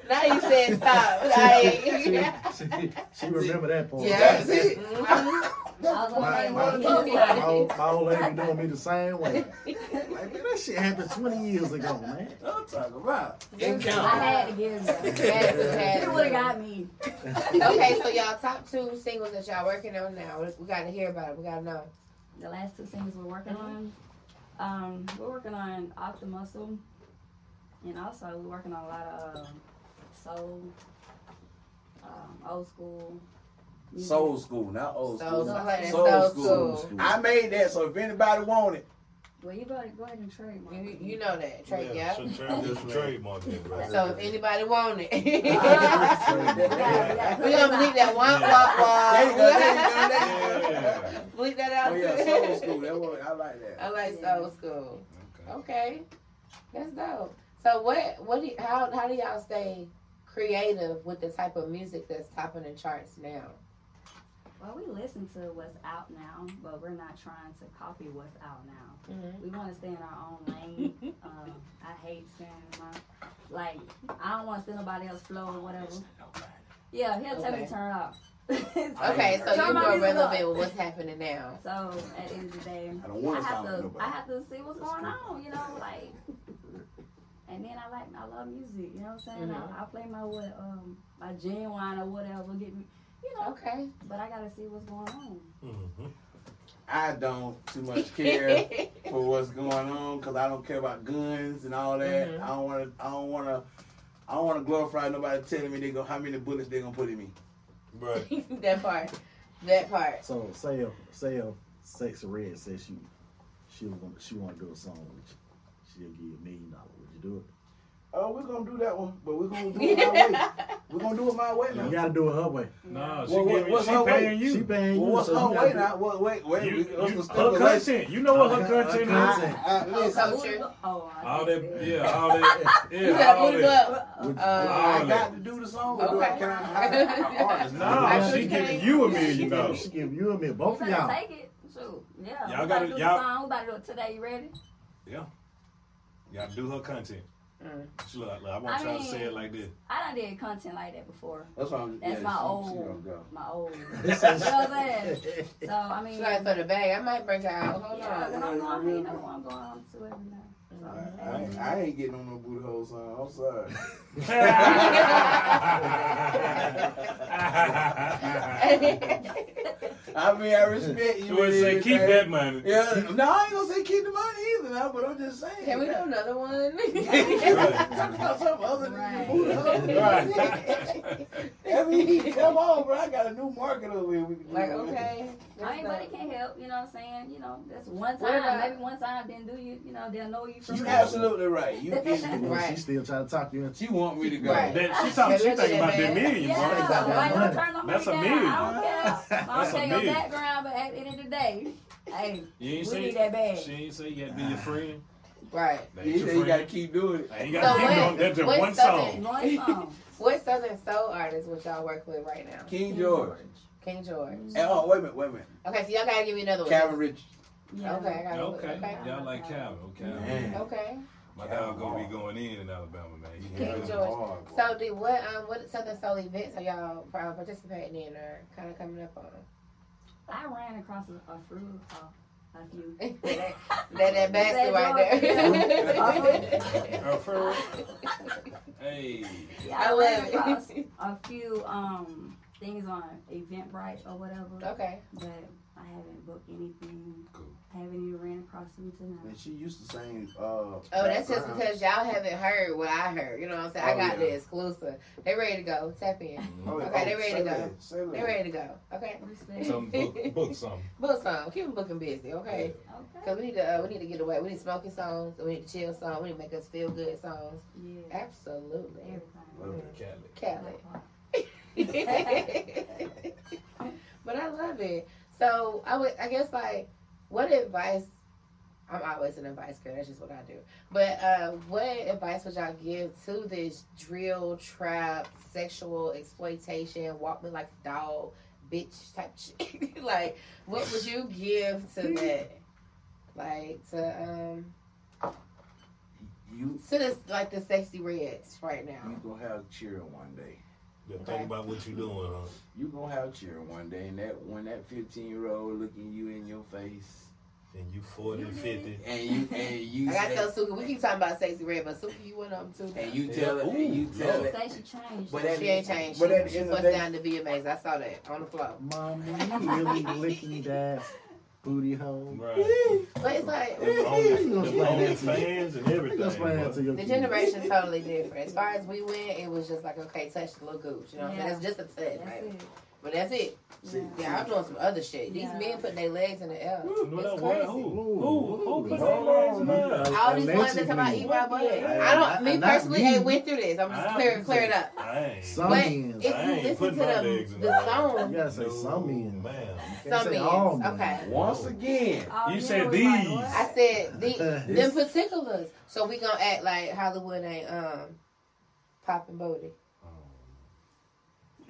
Now you said stop. she, Like, she, she remember that part. (laughs) Yeah. That's it. Mm-hmm. That's was what I like, ain't what want he to talk was about. My old, my old lady doing me the same way. (laughs) Like, man, that shit happened 20 years ago, man. I'm talking about. Yeah. In I had to give them. Had to, had It would have got me. (laughs) Okay, so y'all top two singles that y'all working on now. We- We gotta hear about it. We gotta know. The last two singles we're working on. Um, we're working on Off the Muscle. And also we're working on a lot of um, soul, um, old school. Music. Soul school, not old So, school. so like that Soul soul school. school. I made that, so if anybody want it, Well, you better go ahead and trademark. You, you know that, Trey, yeah. should trade- trademark that, bro. So if anybody want it, (laughs) (laughs) Yeah, yeah. we gonna bleep that one there you go, there you go, there you walk go. Yeah. Bleep that out Oh yeah, soul (laughs) school. That one, I like that. I like soul school. Okay. Okay, that's dope. So what what do you, how how do y'all stay creative with the type of music that's topping the charts now? Well, we listen to what's out now, but we're not trying to copy what's out now. Mm-hmm. We want to stay in our own lane. (laughs) um, I hate staying in my like. I don't want to steal nobody else's flow or whatever. Yeah, he'll tell me to turn it off. (laughs) Okay, so you're my more music up. relevant with what's happening now. So at the end of the day, I don't want to have to nobody. I have to see what's That's going cool. on, you know, like. And then I like I love music, you know what I'm saying? Mhm. I, I play my what um my genuine or whatever, get me, you know. Okay. But I gotta see what's going on. Mm-hmm. I don't too much care (laughs) for what's going on because I don't care about guns and all that. Mhm. I don't want to. I don't want to. I don't want to glorify nobody telling me they go how many bullets they gonna put in me. Right. (laughs) that part. That part. So say if say if Sexyy Red says she she want she want to do a song with you, she'll give you a million dollars. Would you do it? Oh, we're gonna do that one, but we're gonna do it my (laughs) way. We're gonna do it my way You gotta do it her way. No, she, Well, what- what's she her way? paying you. She paying you. Well, what's so her gotta way now? What, wait, wait. You, we, you, what's the her stipulation? content. You know what her Her content is. content. Uh, listen, culture. Oh, All that, yeah, (laughs) all that, You yeah, gotta all put it that. up. Uh, I got to do the song. Or do (laughs) I, can I hire an artist? No, she giving you a million dollars. she give you a million. Both of y'all. take it. Shoot. Yeah. Y'all gotta- do the y'all- song. We about to do it today. You ready? Yeah. You gotta do her content. Mm. She look, look, I want I y'all to mean- say it like this. I done did content like that before. That's why I'm. That's yeah, my she- she old, gonna go. my old. (laughs) you know This what is- I'm saying? So I mean, She like for the bag. I might break her out. Hold yeah, on. when I'm going, you know I'm going on to every night. So, I, I, ain't- I ain't getting on no booty hole song. I'm sorry. (laughs) (laughs) I mean, I respect you. You would say keep that money. Yeah, no, I ain't gonna say keep the money either, now, but I'm just saying. Can we do another one? (laughs) Talk about something other than Right. the booty hole. Right. (laughs) I come on, bro. I got a new market over here. We can like, okay. I mean, can't help. You know what I'm saying? You know, that's one time. about- Maybe one time didn't do you. You know, they'll know you from. You that. absolutely right. You can. (laughs) Right. She still trying to talk to you into She want me to go. Right. That, she talking, she thinking about that man. million, Yeah, boy. Think that like, don't money. turn nobody That's a down. million. I don't care. I don't care your background, but at the end of the day, hey, You ain't we say need that bag. She ain't say you had to be your friend. Right. You, ain't your say you gotta keep doing it. You So gotta keep what- doing that. Just what one Southern- song. One song. (laughs) What Southern Soul artist would y'all work with right now? King George. King George. And, oh, wait a minute, wait a minute. Okay, so y'all gotta give me another one. Calvin Rich. Yeah. Okay, I got it. Okay, Okay. y'all like Calvin. Okay, Man. Okay. my dog gonna be going in in Alabama, man. He King. George. Hard. So, did what um what Southern Soul events are y'all uh, participating in or kind of coming up on? I ran across a, a few, uh, a few. that, that, that basket right there. Uh, (laughs) for- hey, Yeah, I I love it. a few um things on Eventbrite or whatever, okay. but I haven't booked anything. Cool. Haven't even ran across them tonight. And she used to sing. Uh, Oh, that's just background. because y'all haven't heard what I heard. You know what I'm saying? I Oh, got yeah. the exclusive. They ready to go. Tap in. Oh, Okay, oh, they ready to go. that, say that. They ready to go. Okay. Respect. (laughs) some book, book something. Book some. Keep them booking busy. Okay. Okay. Cause we need to uh, we need to get away. We need smoking songs. We need to chill songs. We need to make us feel good songs. Yeah. Absolutely. Love Everything. it. Kali. Kali. (laughs) but I love it. So I would, I guess, like, what advice? I'm always an advice girl. That's just what I do. But uh, what advice would y'all give to this drill trap, sexual exploitation, walk me like a dog, bitch type shit? (laughs) like, what would you give to that? Like to um You to this like the sexy reds right now. you gonna have cheering one day. Yeah, Okay. think about what you're doing, huh? You gonna have cheering one day, and that when that 15 year old looking you in your face, And you 40, 50. and you and you (laughs) I got say, to tell Suki. We keep talking about Sexyy Red, but Suki, you went up too. and you Yeah. tell it, and you tell no. it. Say she changed. But that- She ain't changed. But at She, she end of bust the down the VMAs. I saw that on the floor. Mom, you really (laughs) licking that booty hole? Right. But it's like Them You only, gonna them explain only that to me. fans and (laughs) everything. Explain that bro. to your the kids. generation's totally different. As far as we went, it was just like okay, touch the little gooch. You know, what I'm saying? Yeah. that's just a touch, right? it. But that's it. Yeah. Yeah, I'm doing some other shit. These Yeah. men putting their legs in the air. You know It's that crazy. Who? Ooh, Who? Who put their legs in on. there? All these ones that talk about eat my butt. I don't. Me Not- not personally, me. ain't went through this. I'm just I- clear, clear it up. I ain't. Some men. if I you ain't listen putting to my the, legs in the there. You gotta say No, some men. Man. You can't some say men. all men. Okay. Once again, All You said these. I said the, (laughs) them particulars. So we gonna act like Hollywood ain't um popping booty.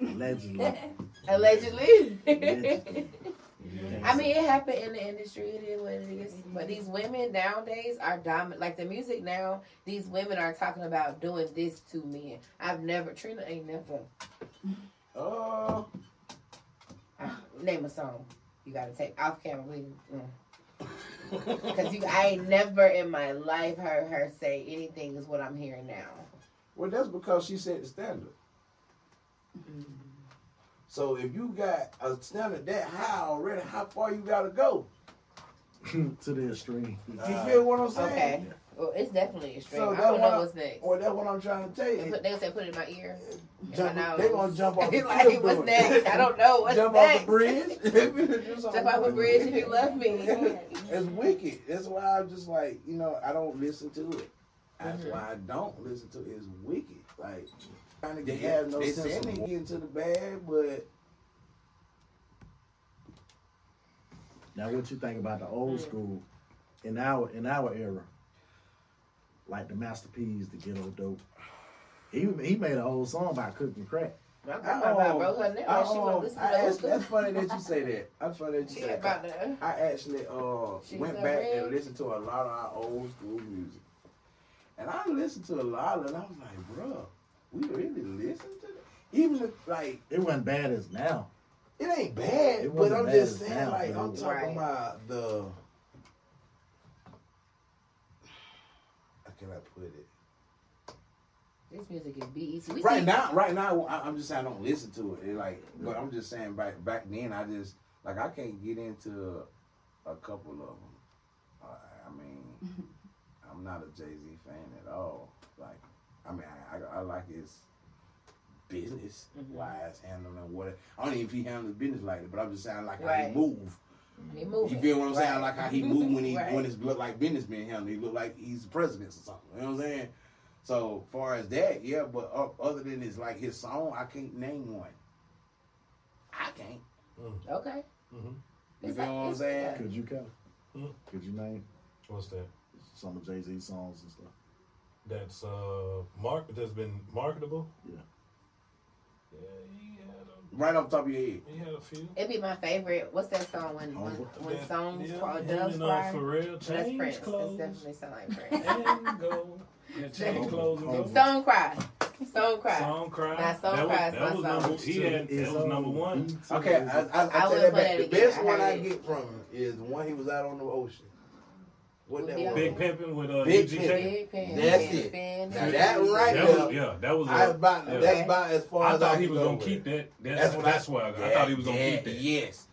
(laughs) Allegedly. Allegedly. Allegedly. (laughs) I mean, it happened in the industry. It is what it is. But these women nowadays are dominant. Like the music now, these women are talking about doing this to men. I've never. Trina ain't never. uh, Name a song. You gotta take off camera. We. Mm. Cause you, I ain't never in my life heard her say anything is what I'm hearing now. well, that's because she set the standard. So if you got a standard that high already, how far you gotta go? (laughs) to the extreme. You feel what I'm saying? Okay. Well, it's definitely extreme. So I that don't one know I- what's next. Well, that's what I'm trying to tell And you. put, they say put it in my ear. Jump, my they gonna jump (laughs) off the like, cliff what's next? I don't know. What's jump next? off the bridge. (laughs) (laughs) Jump off a bridge if you love me. It's wicked. That's why I'm just like, you know, I don't listen to it. That's Mhm. why I don't listen to it. It's wicked. Like, trying to They get, have no they sense saying of- they get into the bag, but Now, what you think about the old Mm. school in our in our era, like the Master P's, the Ghetto Dope? He he made a whole song about cooking crack. I, grandma about broke her neck. I, Like she want to listen I to those actually- that's funny that you say that. That's funny that you She say that. about. I actually uh She's went back red. and listened to a lot of our old school music, and I listened to a lot, and I was like, bro, we really listen to that. Even if like It wasn't bad as now. it ain't bad, It but I'm bad just saying, now, like but I'm talking Right. about the. Can I put it? This music is BET. We right see- now, right now, I, I'm just saying I don't listen to it. It like, but I'm just saying back back then, I just like I can't get into a couple of them. Uh, I mean, (laughs) I'm not a Jay Z fan at all. Like, I mean, I, I, I like his business Mhm. wise handling what I don't even if he handles business like it, but I'm just saying like Right. he move. He moving. You feel what I'm saying? Right. Like how he move when he Right. when it's look like business being handled. He look like he's the president or something. You know what I'm saying? So far as that, yeah. But uh, other than his like his song, I can't name one. I can't. Okay. Mm-hmm. You It's feel like- what I'm it's- saying? Could you Kelly? Hmm. Could you name What's that? some of Jay Z songs and stuff? That's uh mark that's been marketable. Yeah. Yeah, he had a Right off the top of your head. he had a few. It'd be my favorite. What's that song when when, when That- songs yeah, called him Doves and, uh, Cry? Pharrell That's Prince. clothes That's definitely sound like Prince. and go. Yeah, change clothes and go. Song Cry. Song cry. Song cry. Now, Song that Cry was, that was song. number. He had that was number one. Okay, I, I, I, I tell wouldn't that back. The best one I get from him is the one he was out on the ocean. What that Big was? Big pimping with uh, Big UGK. Big pen. That's big it. pen, Now that right That there- was, yeah, that was. I A, about yeah. that's about as far as I as thought I he was gonna with keep that. That's, what that's why I, I thought he was gonna yeah, keep that. Yes.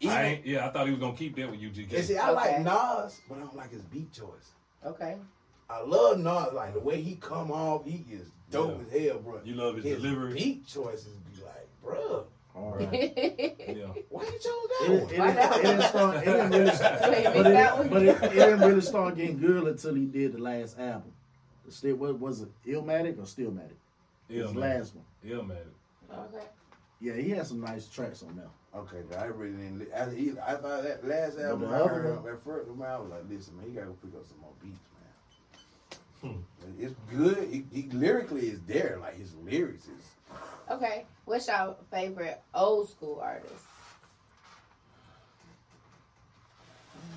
I Even, ain't, yeah, I thought he was gonna keep that with UGK. and see, I like Nas, but I don't like his beat choice. Okay. I love Nas, like the way he come off, he is dope as hell, bro. You love his, His delivery. beat choices be like, bruh, (laughs) Hard. Yeah. why you chose It, it, one? it, it didn't start. It didn't really. (laughs) But it, but it, it didn't really start getting good until he did the last album. The still what was it? Illmatic or Stillmatic? Yeah, His last one. Yeah, man. okay. Yeah, he had some nice tracks on there. Okay, I really didn't. I, he, I thought that last album the I heard one- at first, man, I was like, listen, man, he got to pick up some more beats, man. Hmm. It's good. He, he lyrically is there. Like his lyrics is. Okay. What's your favorite old school artist?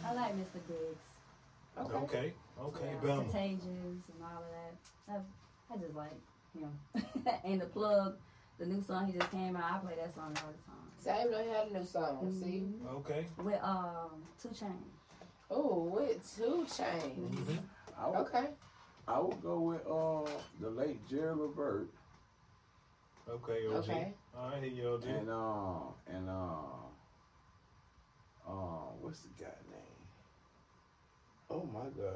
I like Mr. Biggs, Okay. Okay. Okay. yeah, Bama. Contagious and all of that. I, I just like him. (laughs) and the plug, the new song he just came out, I play that song all the time. See, I know he had a new song. See? Mhm. Okay. With um Two Chainz. Oh, with two chains. I would, Okay. I would go with uh the late Jerry Levert Okay. OG. Okay. All right. Here you OG. and uh and uh uh what's the guy name? Oh my God.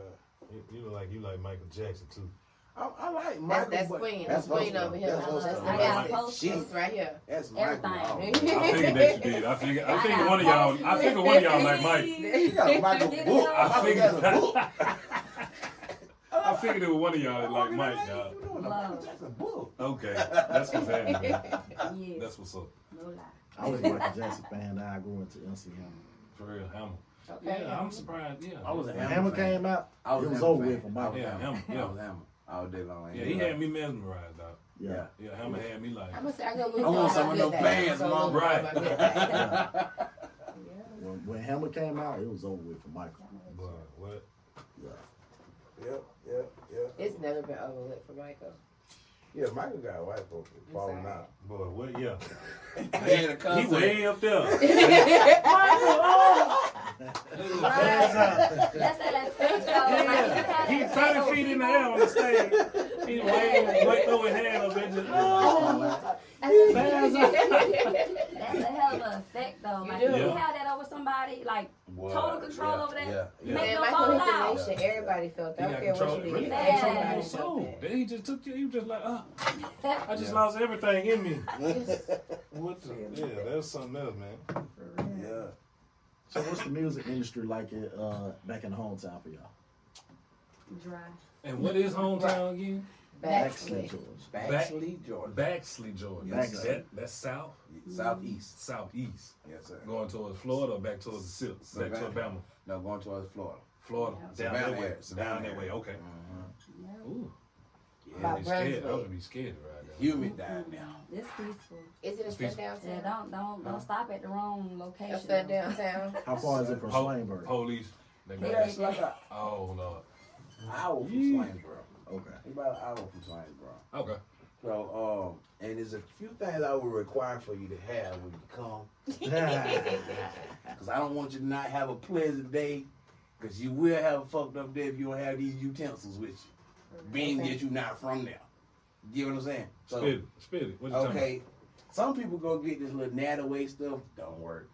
You, you look like you like Michael Jackson too. I, I like Michael. that's but Queen. That's That's Queen over here. That's her That's. I got a Like, poster. right here. That's Michael. Everything. I figured that you did. I figured. I I figured one of y'all. I figured one of y'all like Mike. She got a Michael Get it book. on. Figured- a book. I figured it was one of y'all that like Mike, y'all. you doing a Love. Michael Jackson book. Okay, that's what's happening. man. (laughs) Yes. That's what's up. no lie. I was a Michael Jackson fan. Then I grew into MC Hammer. For real, Hammer. Okay. Yeah, I'm surprised. Yeah, I was a When Hammer Hammer fan. came out, I was it was over fan. with for I Michael. was Yeah, Hammer. Hammer, I was Hammer all day long. Yeah, he had me mesmerized, dog. Yeah. Yeah, Hammer had me like. I'm gonna say I go look I want for some my of good them pants, Mom. Right. my. (laughs) When, when Hammer came out, it was over with for Michael. Boy, what? Yeah. Yep, yep, yep. It's never been overlooked for Michael. Yeah, Michael got a white folks falling out. Boy, what? Yeah, He had a he concert. way up there. (laughs) That's that that fake dog. Like, you got He that 30 feet in the air on the stage. He way, way throw his hand up and just. Oh. That's a hell of an effect though. You Like do. if you Yeah. have that over somebody, like What? total control Yeah, over that. Yeah, You yeah. make Man, them Michael fall hit the out. nation. Everybody felt that. I don't care what you did. Really? Yeah. Everybody So, felt that. then he just took you. He was just like, uh, I just Yeah. lost everything in me. (laughs) (laughs) What the? Yeah, that's something else, man. yeah. So what's the music industry like it, uh, back in the hometown for y'all? Dry. And what is hometown again? Baxley. George. Baxley, Georgia. Baxley, Georgia. Yes, sir. that, that's south, Southeast. southeast. Yes, sir. Going towards Florida or back towards the silk, back to Alabama. No, going towards Florida. Florida, Yeah. down Savannah that way, Savannah down that way. Okay. Mhm. Yeah. Ooh, Yeah, I'd be scared. I Brunswick. would be scared right there. humid down now. It's peaceful. Is it a Speak- step downtown? Yeah, don't don't don't stop at the wrong location. Upside downtown. (laughs) How far is it from Po- Swainsboro? police. They Yeah, it's like an Oh Lord. hour from Yee. Swainsboro. Okay. It's about an hour from Swainsboro. Okay. So, um, and there's a few things I would require for you to have when you come. (laughs) Because I don't want you to not have a pleasant day. Because you will have a fucked up day if you don't have these utensils with you. Being Okay. that you're not from there. You know what I'm saying? So, Spit it. Spit it. What you okay. Some people go get this little nataway stuff. Don't work.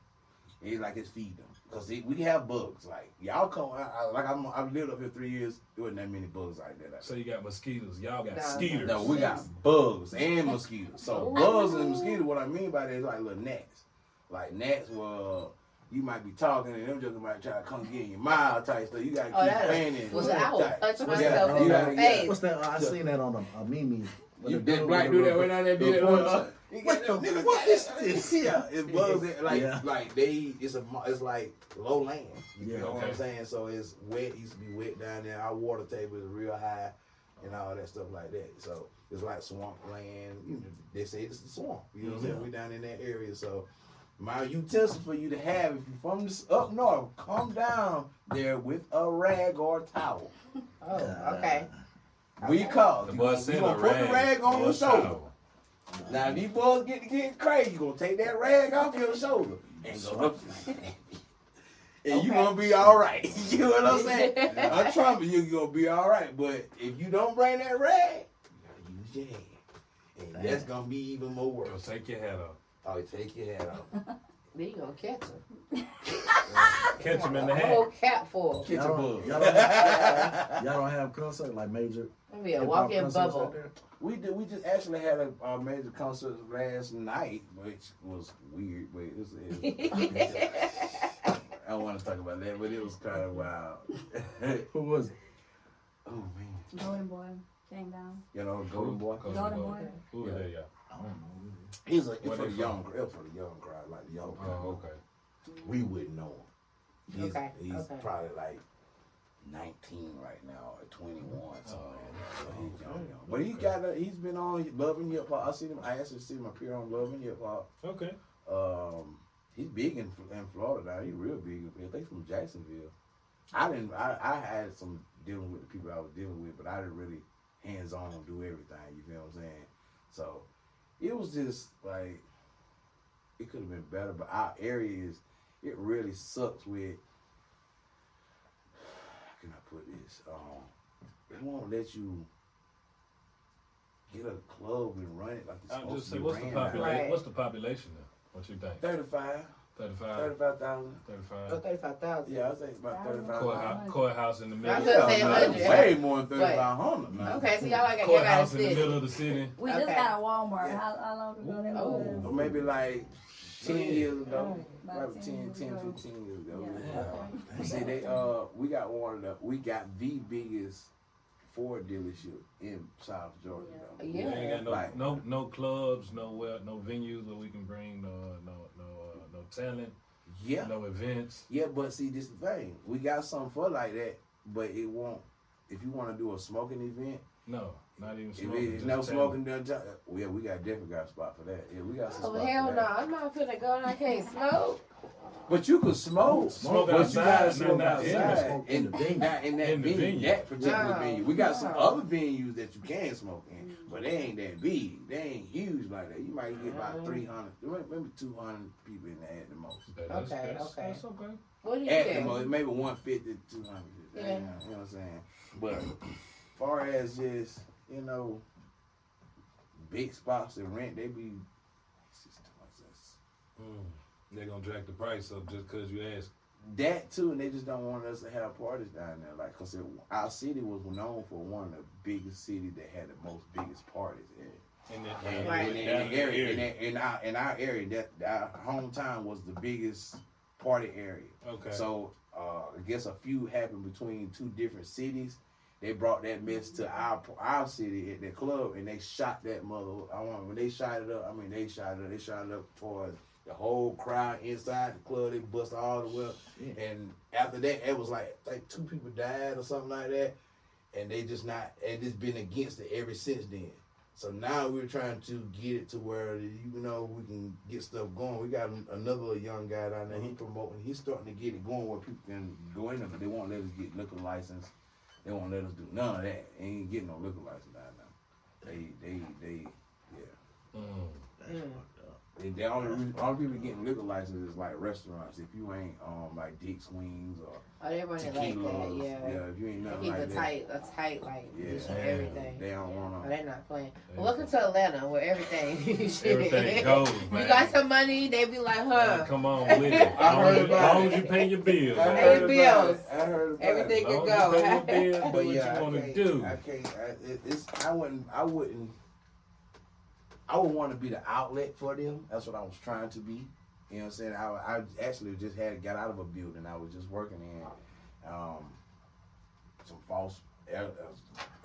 It's like it's feed them. Because we have bugs. Like, y'all come, I, I, like I'm, I've lived up here three years. There wasn't that many bugs like that. about? So you got mosquitoes. Y'all got Nah. skeeters. No, we got bugs and mosquitoes. So (laughs) bugs and mosquitoes, what I mean by that is like little gnats. Like gnats will you might be talking and them jokers might try to come get in your mouth type stuff. You gotta keep Oh, that fanning. was I will tight. Yeah, myself in the face. What's that? Uh, I seen that on a, a Mimi. You With did the black dude do that the- right down there the did it. Points. Uh, What the- nigga, what is this? Yeah, it's bugs that, (laughs) like Yeah. like they it's a it's like low land. You Yeah. know what I'm saying? So it's wet. It used to be wet down there. Our water table is real high, and all that stuff like that. So it's like swamp land. You know, they say it's the swamp. You know what I'm saying? We down in that area. So my utensil for you to have if you from this up north, come down there with a rag or a towel. Oh, okay. We call. The You boy gonna, you gonna a put the rag on or your a shoulder. Towel. Now if these boys get to getting crazy, you gonna take that rag off your shoulder and go up. (laughs) And you gonna be all right. (laughs) you know what I'm (laughs) saying? I promise you, you gonna be all right. But if you don't bring that rag, you gotta use your hand, and that's gonna be even more Go worse. take your hat off. Oh, take your hat off. Then you gonna catch him. (laughs) Catch him in the head. hat. whole cap full. Catch a Y'all bug. don't- y'all don't- Y'all don't have concert like major. Maybe a uh, hip-hop walk-in concerts out bubble. there? We did. We just actually had a, a major concert last night, which was weird. But it was. It was (laughs) I don't want to talk about that, but it was kind of wild. (laughs) Who was it? oh man, Golden boy came down. you know, Golden Boy. Golden Boy. Who was that, y'all? I don't know. He's a, Where for the young, it's for the young crowd, like the young crowd. Oh, okay. We wouldn't know him. He's, Okay, he's okay. probably like 19 right now, or 21, something like that. So he's young, young. But he got, a, he's been on Love & Hip Hop. I seen him. I actually seen him appear on Love & Hip Hop. Okay. Um, he's big in, in Florida now. He's real big. I think from Jacksonville. I didn't. I, I had some dealing with the people I was dealing with, but I didn't really hands on do everything. You feel what I'm saying? So it was just like it could have been better. But our area is it really sucks with. How can I put this? Um, it won't let you get a club and run it like it's I'll supposed just to say, be what's the ran population? Right. What's the population now? What you think? 35, 35, 35,000. 35. Oh, 35,000. Yeah, I think about Thousand. 35. Courthouse, courthouse in the middle. I middle. was gonna say Yeah, 100. that's way more than 3,500 man. Okay, so y'all like y'all got a Courthouse in the middle of the city. We just Okay. got a Walmart. Yeah. How, how long ago that Oh. was? Or maybe like 10 years ago. About Probably 10 10, years 10, ago. 15 years ago. Yeah. Yeah. Okay. See, they uh, we got one of the, we got the biggest Ford dealership in South Georgia. though. Yeah. We ain't got no, Like- no no clubs, no well, no venues where we can bring uh, no talent, Yeah. no events. Yeah, but see, this thing. We got something for like that, but it won't. If you want to do a smoking event, No, not even if smoking. it's just no smoking done, time, well, yeah, we got definitely got a spot for that. Yeah, we got some Oh spot hell no! that. I'm not finna go and I can't smoke. But you could smoke. Smoke but you outside, gotta not- smoke not in outside. smoke in, in the venue. not in that In venue, venue. that particular No, venue. We got some other venues that you can smoke in, but they ain't that big. They ain't huge like that. You might get about Mm. 300, maybe 200 people in there at the most. That- that's, Okay, that's, okay. That's okay. What do you At the most, maybe 150, 200. Yeah. You know what I'm saying? But far as just, you know, big spots and rent, they be. it's just too much. That's- Mm. They're gonna drag the price up just cause you ask. That too, and they just don't want us to have parties down there. Like, cause it, our city was known for one of the biggest cities that had the most biggest parties. In, In that, and, Right. in, in, that the area, in, that- in our in our area, that our hometown was the biggest party area. Okay. So uh, I guess a few happened between two different cities. They brought that mess to our our city at the club, and they shot that mother. I want when they shot it up. I mean, they shot it. up. They shot it up towards the whole crowd inside the club. They bust all the way up, and after that, it was like like two people died or something like that, and they just not and it's been against it ever since then. So now we're trying to get it to where you know we can get stuff going. We got another young guy down there. He promoting. He's starting to get it going where people can go in there, but they won't let us get liquor license. They won't let us do none of that. They Ain't getting no liquor license down there. They they they yeah. Mm. That's fucked up. They, the only reason, all people getting liquor licenses is like restaurants. If you ain't um like Dick's Wings or Oh, they run it like that, yeah. if you ain't nothing keep like a that, tight, a tight like Yeah. just Yeah. everything. they don't Oh, wanna. they're not playing. They Well, welcome to Atlanta, where everything. (laughs) Everything goes, man. You got some money, they be like, Man, huh? come on with it. (laughs) I heard As long it. as you pay your bills. I man. Hey, heard about bills. it. I heard about Everything it. Can long as you pay your go. bills, (laughs) do But what yeah, you I want to can't- do. I can't. I, it, it's. I wouldn't. I wouldn't. I would want to be the outlet for them. That's what I was trying to be. You know what I'm saying? I, I actually just had got out of a building. I was just working in um, some false uh,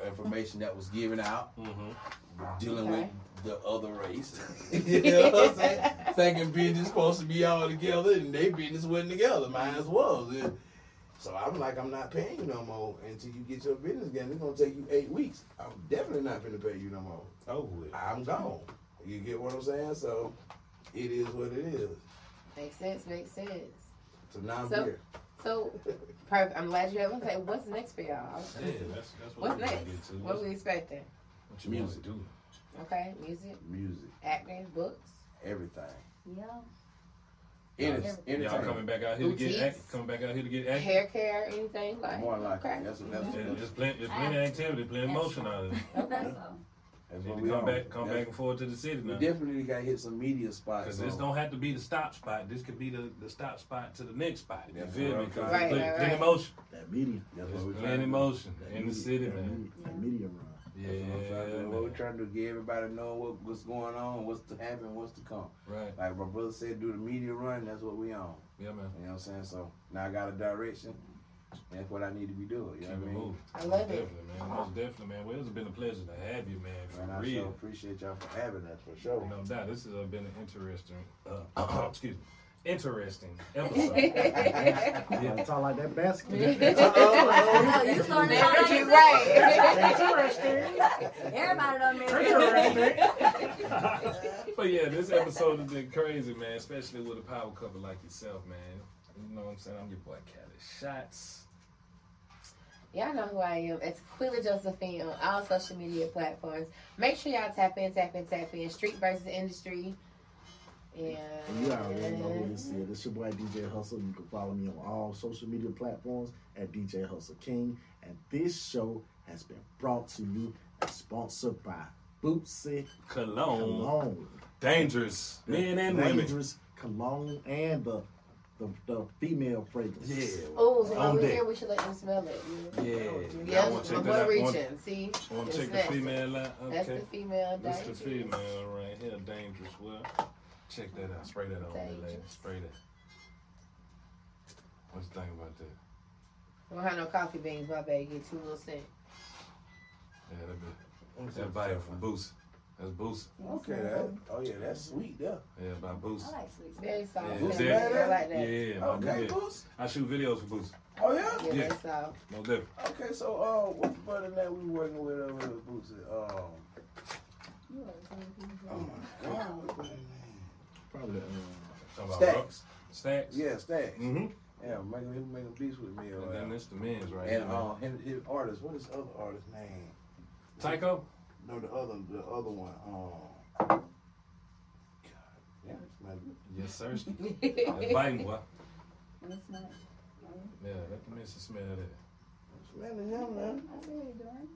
information that was given out, Mm-hmm. dealing Okay. with the other race. (laughs) you know what I'm saying? (laughs) Thinking business supposed to be all together, and they business wasn't together. Mine as well. So I'm like, I'm not paying you no more until you get your business again. It's gonna take you eight weeks. I'm definitely not gonna pay you no more. Oh, Over with. I'm gone. You get what I'm saying? So it is what it is. Makes sense, makes sense. So now I'm So- here. So, perfect. I'm glad you have. Okay, what's next for y'all? Yeah, that's that's what What's we next? Get to. What we expecting? what you want Music. to do? Okay, music, Music, acting, books. everything. Yeah. Any, Everything. Y'all coming back out here to get Boutiques. act, coming back out here to get active. Hair care, anything like. More like okay. that's that's, that's, Yeah, that's, there's plenty, there's plenty of activity, plenty of motion out there. (laughs) That's so. that's Need what to we come on. back, come That's- back and forth to the city We definitely got to hit some media spots. Because this don't have to be the stop spot. This could be the, the stop spot to the next spot. You That's feel what me? I'm Because trying to- there's Right, plenty right, motion. That media. That's what we're trying plenty motion That in the city, that man. Media, that media run. Trying to do. What we're man. trying to get everybody know what, what's going on, what's to happen, what's to come. right. Like my brother said, do the media run. That's what we on. Yeah, man. You know what I'm saying? So now I got a direction. That's what I need to be doing. You Keep know it what I mean? moving. I love Most it. Definitely, man. Most definitely, man. Well, it's been a pleasure to have you, man. For And I real. sure appreciate y'all for having us for sure. No doubt. This has been an interesting, uh, (clears throat) excuse me, interesting (laughs) episode. Yeah. talk like that basketball. I know, you starting to talk like You're yourself. right. Everybody done been But yeah, this episode has been crazy, man. Especially with a power couple like yourself, man. You know what I'm saying? I'm your boy Kali Shots. Y'all know who I am. It's Quilla Josephine on all social media platforms. Make sure y'all tap in, tap in, tap in. Street versus industry. And And you already know uh-huh. who this is. This your boy DJ Hustle. You can follow me on all social media platforms at DJ Hustle King. And this show has been brought to you and sponsored by Bootsy Cologne. Cologne. Dangerous. Men and women. Dangerous Cologne and the the, the female fragrance. Yeah. Oh, so On over deck. here we should let them smell it. Yeah. Yeah, I want to my check boy that out. Want, reaching. See, want to check the female out? that's Okay. the female. That's the female right here. Dangerous. Well, check that out. Spray that on there, lady. Spray that. What you think about that? Don't have no coffee beans. My bad. Get two little cents. Yeah, that be that bite from Boost. That's Boost. Okay, that, oh yeah, that's sweet, yeah. Yeah, by Boost. I like sweet stuff. Very soft. Yeah. Boost I bad, like that. Yeah, my Okay, yeah. Boost. I shoot videos for Boost. Oh yeah. Yeah, Yeah. very soft. No different. Okay, so uh, what's the brother that we working with over here with Bootsy? Um, oh my God, what's his name? Probably uh, Stacks. Stacks. Yeah, Stacks. Mm-hmm. Yeah, making him making beats with me. And Or, then it's the men's right and here. uh, his, his artist, what is the other artist name? Tycho. No, the other, the other one. Um, God, yeah, it's Yes, sir. (laughs) That's biting, boy. That's not. Yeah, let the missus smell that. smelling him, man. I see you're doing.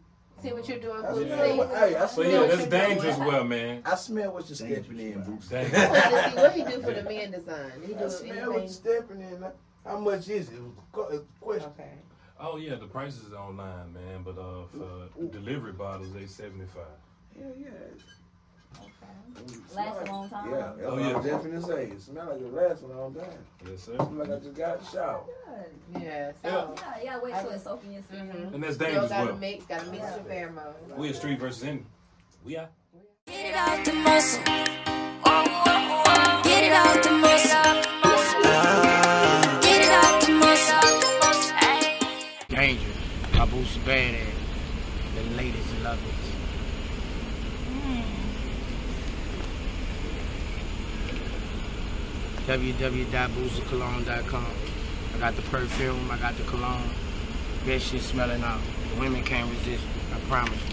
See what you're doing, I Bootsy. smell what, hey, I But smell, yeah, what that's you're doing. dangerous, well, man. I smell what you're Dangerous, stepping in, man. Bootsy. Dangerous. I want to see what he do for the man design. He I do smell what you're stepping in. How much is it? It was a question. Okay. Oh yeah, the prices is online, man. But uh, for delivery bottles, they seventy five. Yeah, yeah. Okay. Last a long time. Yeah, that's Oh, what yeah. I'm definitely say. It smell like it lasts a long time. Yes, sir. Smell like I just got a shower. Good. Yeah. Yeah. So. Yeah, yeah, wait till it's soaking your skin. Mhm. And that's Still dangerous, gotta well. mix, gotta mix your pheromones. We a street versus in. We are. Get it out the muscle. Get it out the muscle. Get it out the muscle. Danger. My boots are The ladies love it. www.boozercologne.com. I got the perfume, I got the cologne. Best shit smelling out. The women can't resist I promise.